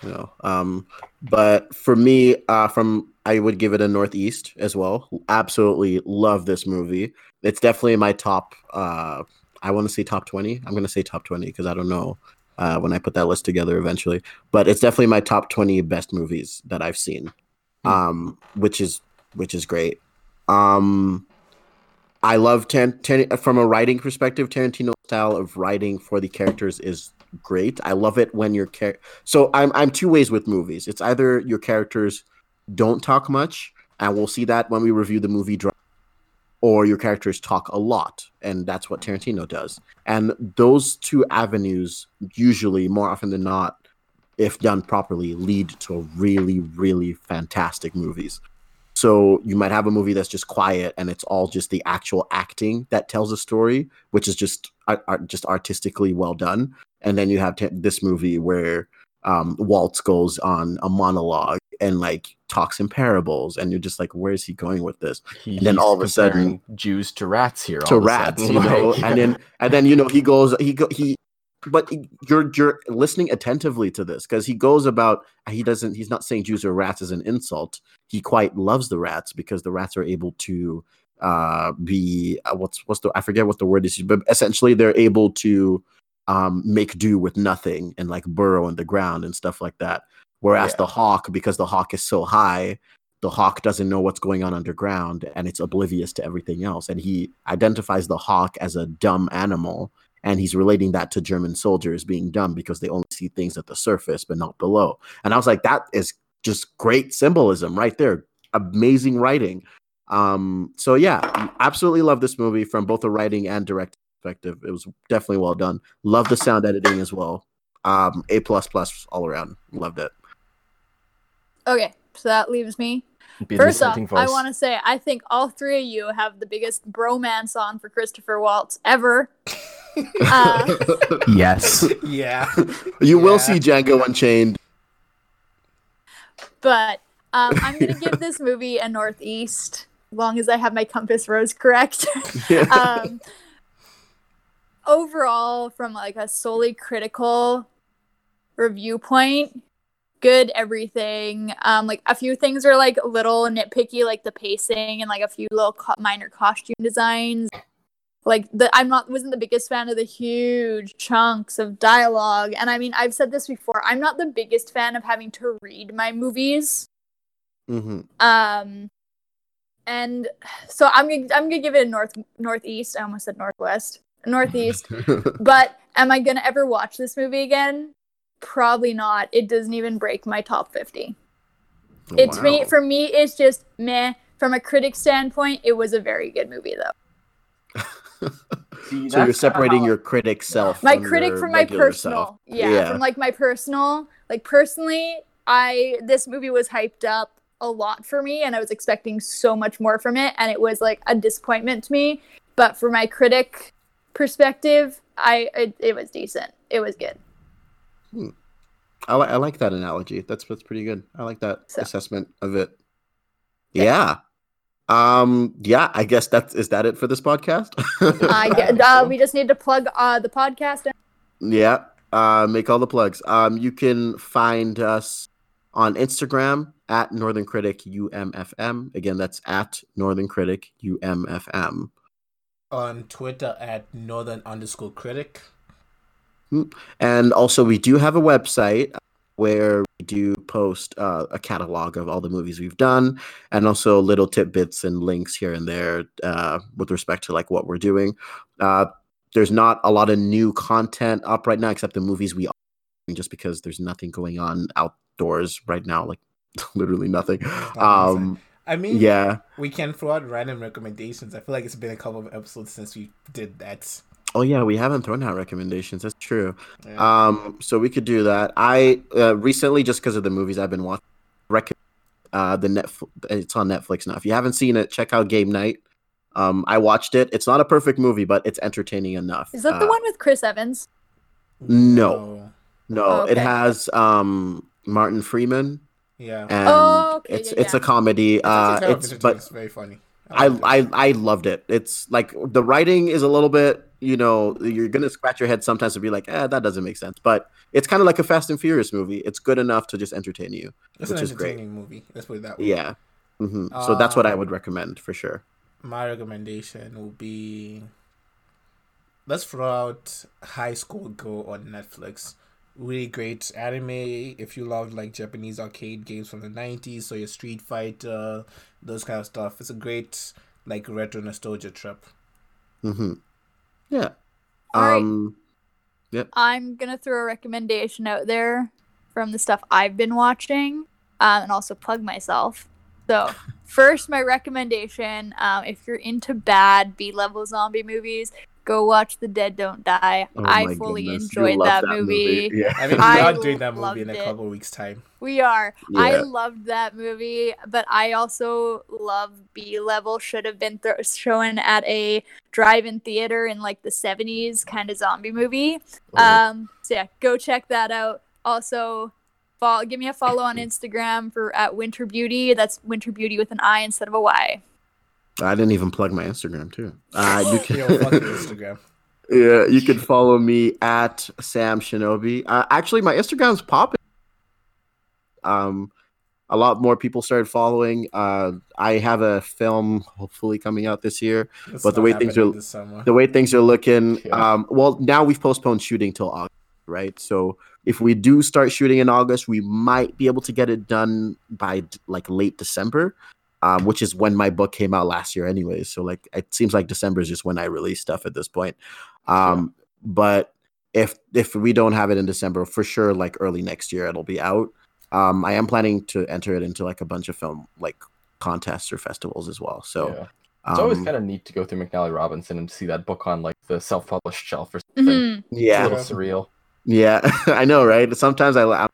You know, um, but for me, uh, from I would give it a Northeast as well. Absolutely love this movie. It's definitely my top. Uh, I want to say top twenty. I'm gonna say top twenty because I don't know uh, when I put that list together eventually. But it's definitely my top twenty best movies that I've seen, um, which is which is great. Um, I love Tar- Tar- from a writing perspective. Tarantino's style of writing for the characters is great. I love it when your char- so I'm I'm two ways with movies. It's either your characters don't talk much, and we'll see that when we review the movie drop, or your characters talk a lot, and that's what Tarantino does. And those two avenues usually, more often than not, if done properly, lead to really, really fantastic movies. So you might have a movie that's just quiet and it's all just the actual acting that tells a story, which is just art, art- just artistically well done. And then you have t- this movie where um, Waltz goes on a monologue and like talks in parables, and you're just like, where is he going with this? He, then all of a sudden- Jews to rats here. to rats, sudden, you know, like- and then and then you know he goes he go he, but you're you're listening attentively to this because he goes about he doesn't he's not saying Jews are rats as an insult. He quite loves the rats because the rats are able to uh be uh, what's what's the I forget what the word is, but essentially they're able to um make do with nothing and like burrow in the ground and stuff like that. Whereas Yeah. the hawk, because the hawk is so high, the hawk doesn't know what's going on underground and it's oblivious to everything else. And he identifies the hawk as a dumb animal and he's relating that to German soldiers being dumb because they only see things at the surface but not below. And I was like, that is just great symbolism right there. Amazing writing. Um, so yeah, absolutely love this movie from both a writing and direct perspective. It was definitely well done. Love the sound editing as well. Um, A plus plus all around. Loved it. Okay, so that leaves me. Be First off, dissenting I want to say I think all three of you have the biggest bromance on for Christopher Waltz ever. Uh, Yes. yeah. You will see Django Unchained. but um, I'm gonna give this movie a northeast, long as I have my compass rose correct. um, overall, from like a solely critical review point, good everything. Um, like a few things are like a little nitpicky, like the pacing and like a few little co- minor costume designs. Like the I'm not wasn't the biggest fan of the huge chunks of dialogue, and I mean I've said this before. I'm not the biggest fan of having to read my movies. hmm Um, and so I'm gonna I'm gonna give it a north northeast. I almost said northwest, northeast. but am I gonna ever watch this movie again? Probably not. It doesn't even break my top fifty. Oh, it's me for me. It's just meh. From a critic standpoint, it was a very good movie though. See, So you're separating how- your critic self. my from critic your from my personal self. yeah, from like my personal like personally i this movie was hyped up a lot for me and i was expecting so much more from it and it was like a disappointment to me but for my critic perspective i it, it was decent it was good I, li- I like that analogy. That's that's pretty good. I like that So- assessment of it. Yeah. Yeah. Um. Yeah. I guess that's is that it for this podcast. i get uh, we just need to plug uh the podcast Yeah. Uh, make all the plugs. Um, you can find us on Instagram at Northern Critic UMFM. Again, that's at Northern Critic UMFM. On Twitter at northern underscore critic. And also, we do have a website where we do post uh, a catalog of all the movies we've done, and also little tidbits and links here and there uh, with respect to like what we're doing. Uh, there's not a lot of new content up right now, except the movies we are doing, just because there's nothing going on outdoors right now, like literally nothing. Um, I mean, yeah. we can throw out random recommendations. I feel like it's been a couple of episodes since we did that. Oh yeah, we haven't thrown out recommendations. That's true. Yeah. Um, so we could do that. I uh, recently, just because of the movies I've been watching, rec- uh, the Netflix. It's on Netflix now. If you haven't seen it, check out Game Night. Um, I watched it. It's not a perfect movie, but it's entertaining enough. Is that the Uh, one with Chris Evans? No. No, Oh, it has um Martin Freeman, Yeah. and Oh, okay, it's yeah, it's yeah. a comedy. It's Uh, actually it's but it's very funny. I, liked it. I I loved it. It's like the writing is a little bit, you know, you're gonna scratch your head sometimes to be like, eh, that doesn't make sense. But it's kind of like a Fast and Furious movie. It's good enough to just entertain you. it's an which is great. movie. Let's put it that way. Yeah. hmm so that's what I Um, would recommend for sure. My recommendation will be let's throw out Hi Score Girl on Netflix. Really great anime if you love like Japanese arcade games from the nineties, so your Street Fighter, those kind of stuff. It's a great like retro nostalgia trip. hmm Yeah. All right. Um. I'm gonna throw a recommendation out there from the stuff I've been watching, um, and also plug myself. So, first, my recommendation: um, if you're into bad B-level zombie movies, go watch The Dead Don't Die. oh I fully goodness, enjoyed love that, movie. Yeah. I mean, we I are doing that movie in a loved it. couple weeks' time. We are. I loved that movie, but I also love B level. Should have been th- shown at a drive-in theater in like the '70s kind of zombie movie. Um, so yeah, go check that out. Also, follow, give me a follow on Instagram for at Winter Beauty. That's Winter Beauty with an I instead of a Y. I didn't even plug my Instagram too. Uh, you can. Yo, Instagram. Yeah, you can follow me at Sam Shinobi. Uh, actually, my Instagram's popping. Um, a lot more people started following. Uh, I have a film hopefully coming out this year. It's But the way things are- The way things are looking, Yeah. um, well, now we've postponed shooting till August, right? So if we do start shooting in August, we might be able to get it done by like late December. Um, which is when my book came out last year, anyways. So like, it seems like December is just when I release stuff at this point. Um, but if if we don't have it in December, for sure, like early next year, it'll be out. Um, I am planning to enter it into like a bunch of film like contests or festivals as well. So yeah. It's always um, kind of neat to go through McNally Robinson and see that book on like the self-published shelf or something. Mhm. It's yeah, a little surreal. Yeah, I know, right? Sometimes I. la-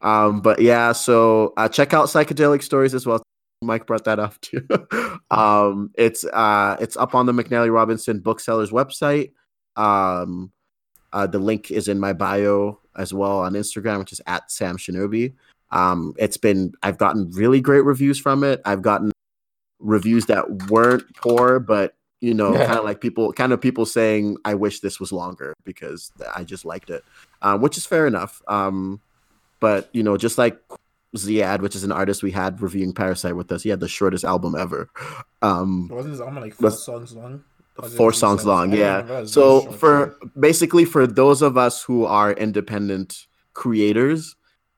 Um, but yeah, so uh, check out psychedelic stories as well. Mike brought that up too. um, it's uh, it's up on the McNally Robinson Booksellers website. Um, uh, the link is in my bio as well on Instagram, which is at Sam Shinobi. Um, it's been I've gotten really great reviews from it. I've gotten reviews that weren't poor, but you know, Yeah. kind of like people, kind of people saying, "I wish this was longer" because I just liked it, um, which is fair enough. Um, but you know, just like Ziad, which is an artist we had reviewing Parasite with us, he had the shortest album ever. Um, Wasn't his album like four songs long? Four three songs long yeah remember. It was so for short. basically for those of us who are independent creators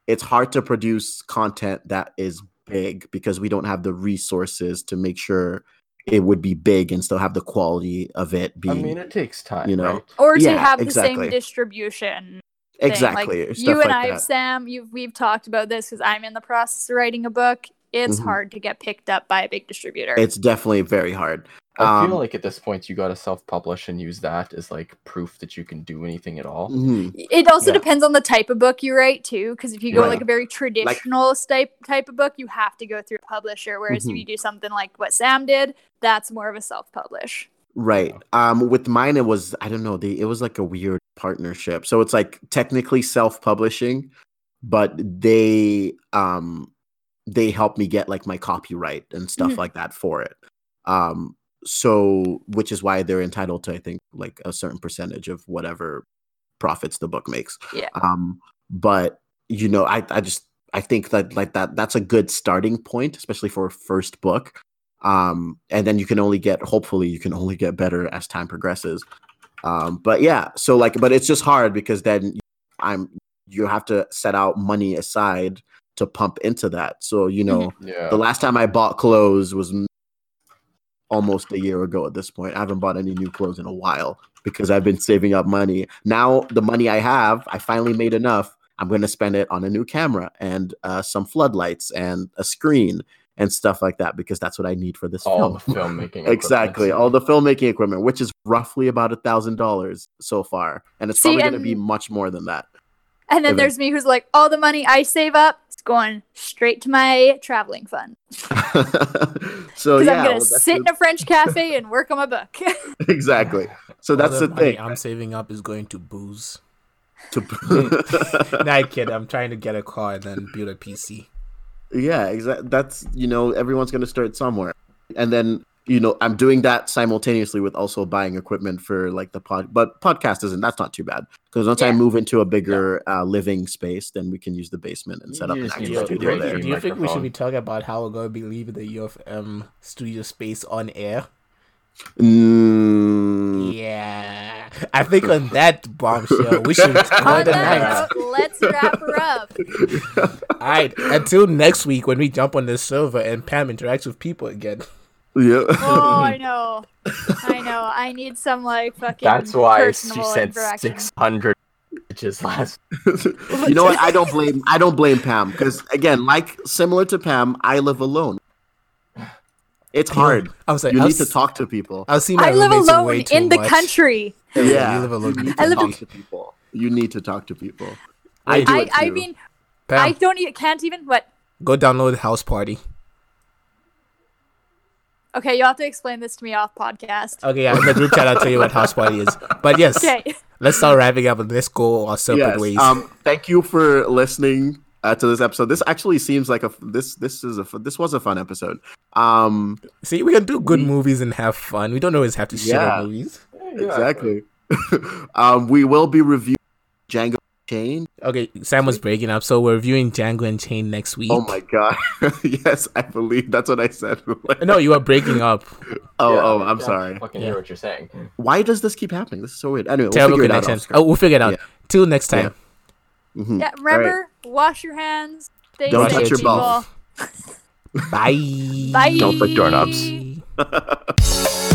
it's hard to produce content that is big because we don't have the resources to make sure it would be big and still have the quality of it being. I mean, it takes time, you know, right? Or to Yeah, have the exactly. same distribution. Thing. exactly Like, stuff you and like I, that. Sam, you we've talked about this because I'm in the process of writing a book. It's Mhm. hard to get picked up by a big distributor. it's definitely very hard I Um, feel like at this point you gotta self-publish and use that as like proof that you can do anything at all. mhm. It also Yeah. depends on the type of book you write too, because if you go Right. like a very traditional type type of book, you have to go through a publisher. Whereas if Mhm. you do something like what Sam did, that's more of a self-publish. Right. Um with mine it was I don't know, they it was like a weird partnership. So it's like technically self-publishing, but they um they helped me get like my copyright and stuff Mhm. like that for it. Um so which is why they're entitled to I think like a certain percentage of whatever profits the book makes. Yeah. Um but you know, I I just I think that like that that's a good starting point especially for a first book um and then you can only get hopefully you can only get better as time progresses. Um but yeah so like but it's just hard because then i'm you have to set out money aside to pump into that. So you know Yeah. the last time i bought clothes was almost a year ago at this point. I haven't bought any new clothes in a while because i've been saving up money. Now the money i have i finally made enough. I'm going to spend it on a new camera and uh, some floodlights and a screen and stuff like that because that's what I need for this All film. the filmmaking. Exactly, equipment. all the filmmaking equipment, which is roughly about a thousand dollars so far, and it's See, probably going to be much more than that. And then Evan. there's me who's like, all the money I save up is going straight to my traveling fund. so yeah, I'm gonna well, that's sit in a French cafe and work on my book. exactly. So All that's the, money thing. I'm saving up is going to booze. To- nah, kid. I'm trying to get a car and then build a PC. Yeah, exactly. That's you know everyone's going to start somewhere, and then you know I'm doing that simultaneously with also buying equipment for like the pod. But podcast isn't. That's not too bad because once I move into a bigger uh, living space, then we can use the basement and set up an actual studio upgrade there. Do you think we should be talking about how we're going to be leaving the U of M studio space on air? Mm, Yeah. I think on that bombshell, we should call it a night. let's wrap her up. All right. Until next week when we jump on the server and Pam interacts with people again. yeah. Oh, I know. I know. I need some like fucking. That's why she personal sent interaction. six hundred bitches last. you know what? I don't blame. I don't blame Pam because again, like similar to Pam, I live alone. It's hard. I was like, You I'll need to talk to people. I'll see my I live alone way too in the much. country. Yeah. you live alone. You need I to live in- talk to people. You need to talk to people. I do I, it I mean, Pam, I don't even can't even. What? go download House Party. Okay, you'll have to explain this to me off podcast. Okay, yeah, in the group chat, I'll tell you what House Party is. But yes, Okay. let's start wrapping up and let's go our separate yes. ways. Um, thank you for listening uh, to this episode. This actually seems like a this this is a this was a fun episode. Um, See, we can do good movies and have fun. We don't always have to shit Yeah. on movies. exactly. um, we will be reviewing Django Chain. Okay, Sam was breaking up, so we're reviewing Django Unchained next week. Oh my god! yes, I believe that's what I said. No, you are breaking up. Oh, Yeah, oh, I'm yeah, sorry. I fucking Yeah. hear what you're saying. Why does this keep happening? This is so weird. Anyway, we'll Terrible figure it out. connection. Oh, we'll figure it out. Yeah. Till next time. Mhm. Yeah. Remember, wash your hands. Stay Don't touch your balls. Bye. Bye. Don't lick doorknobs.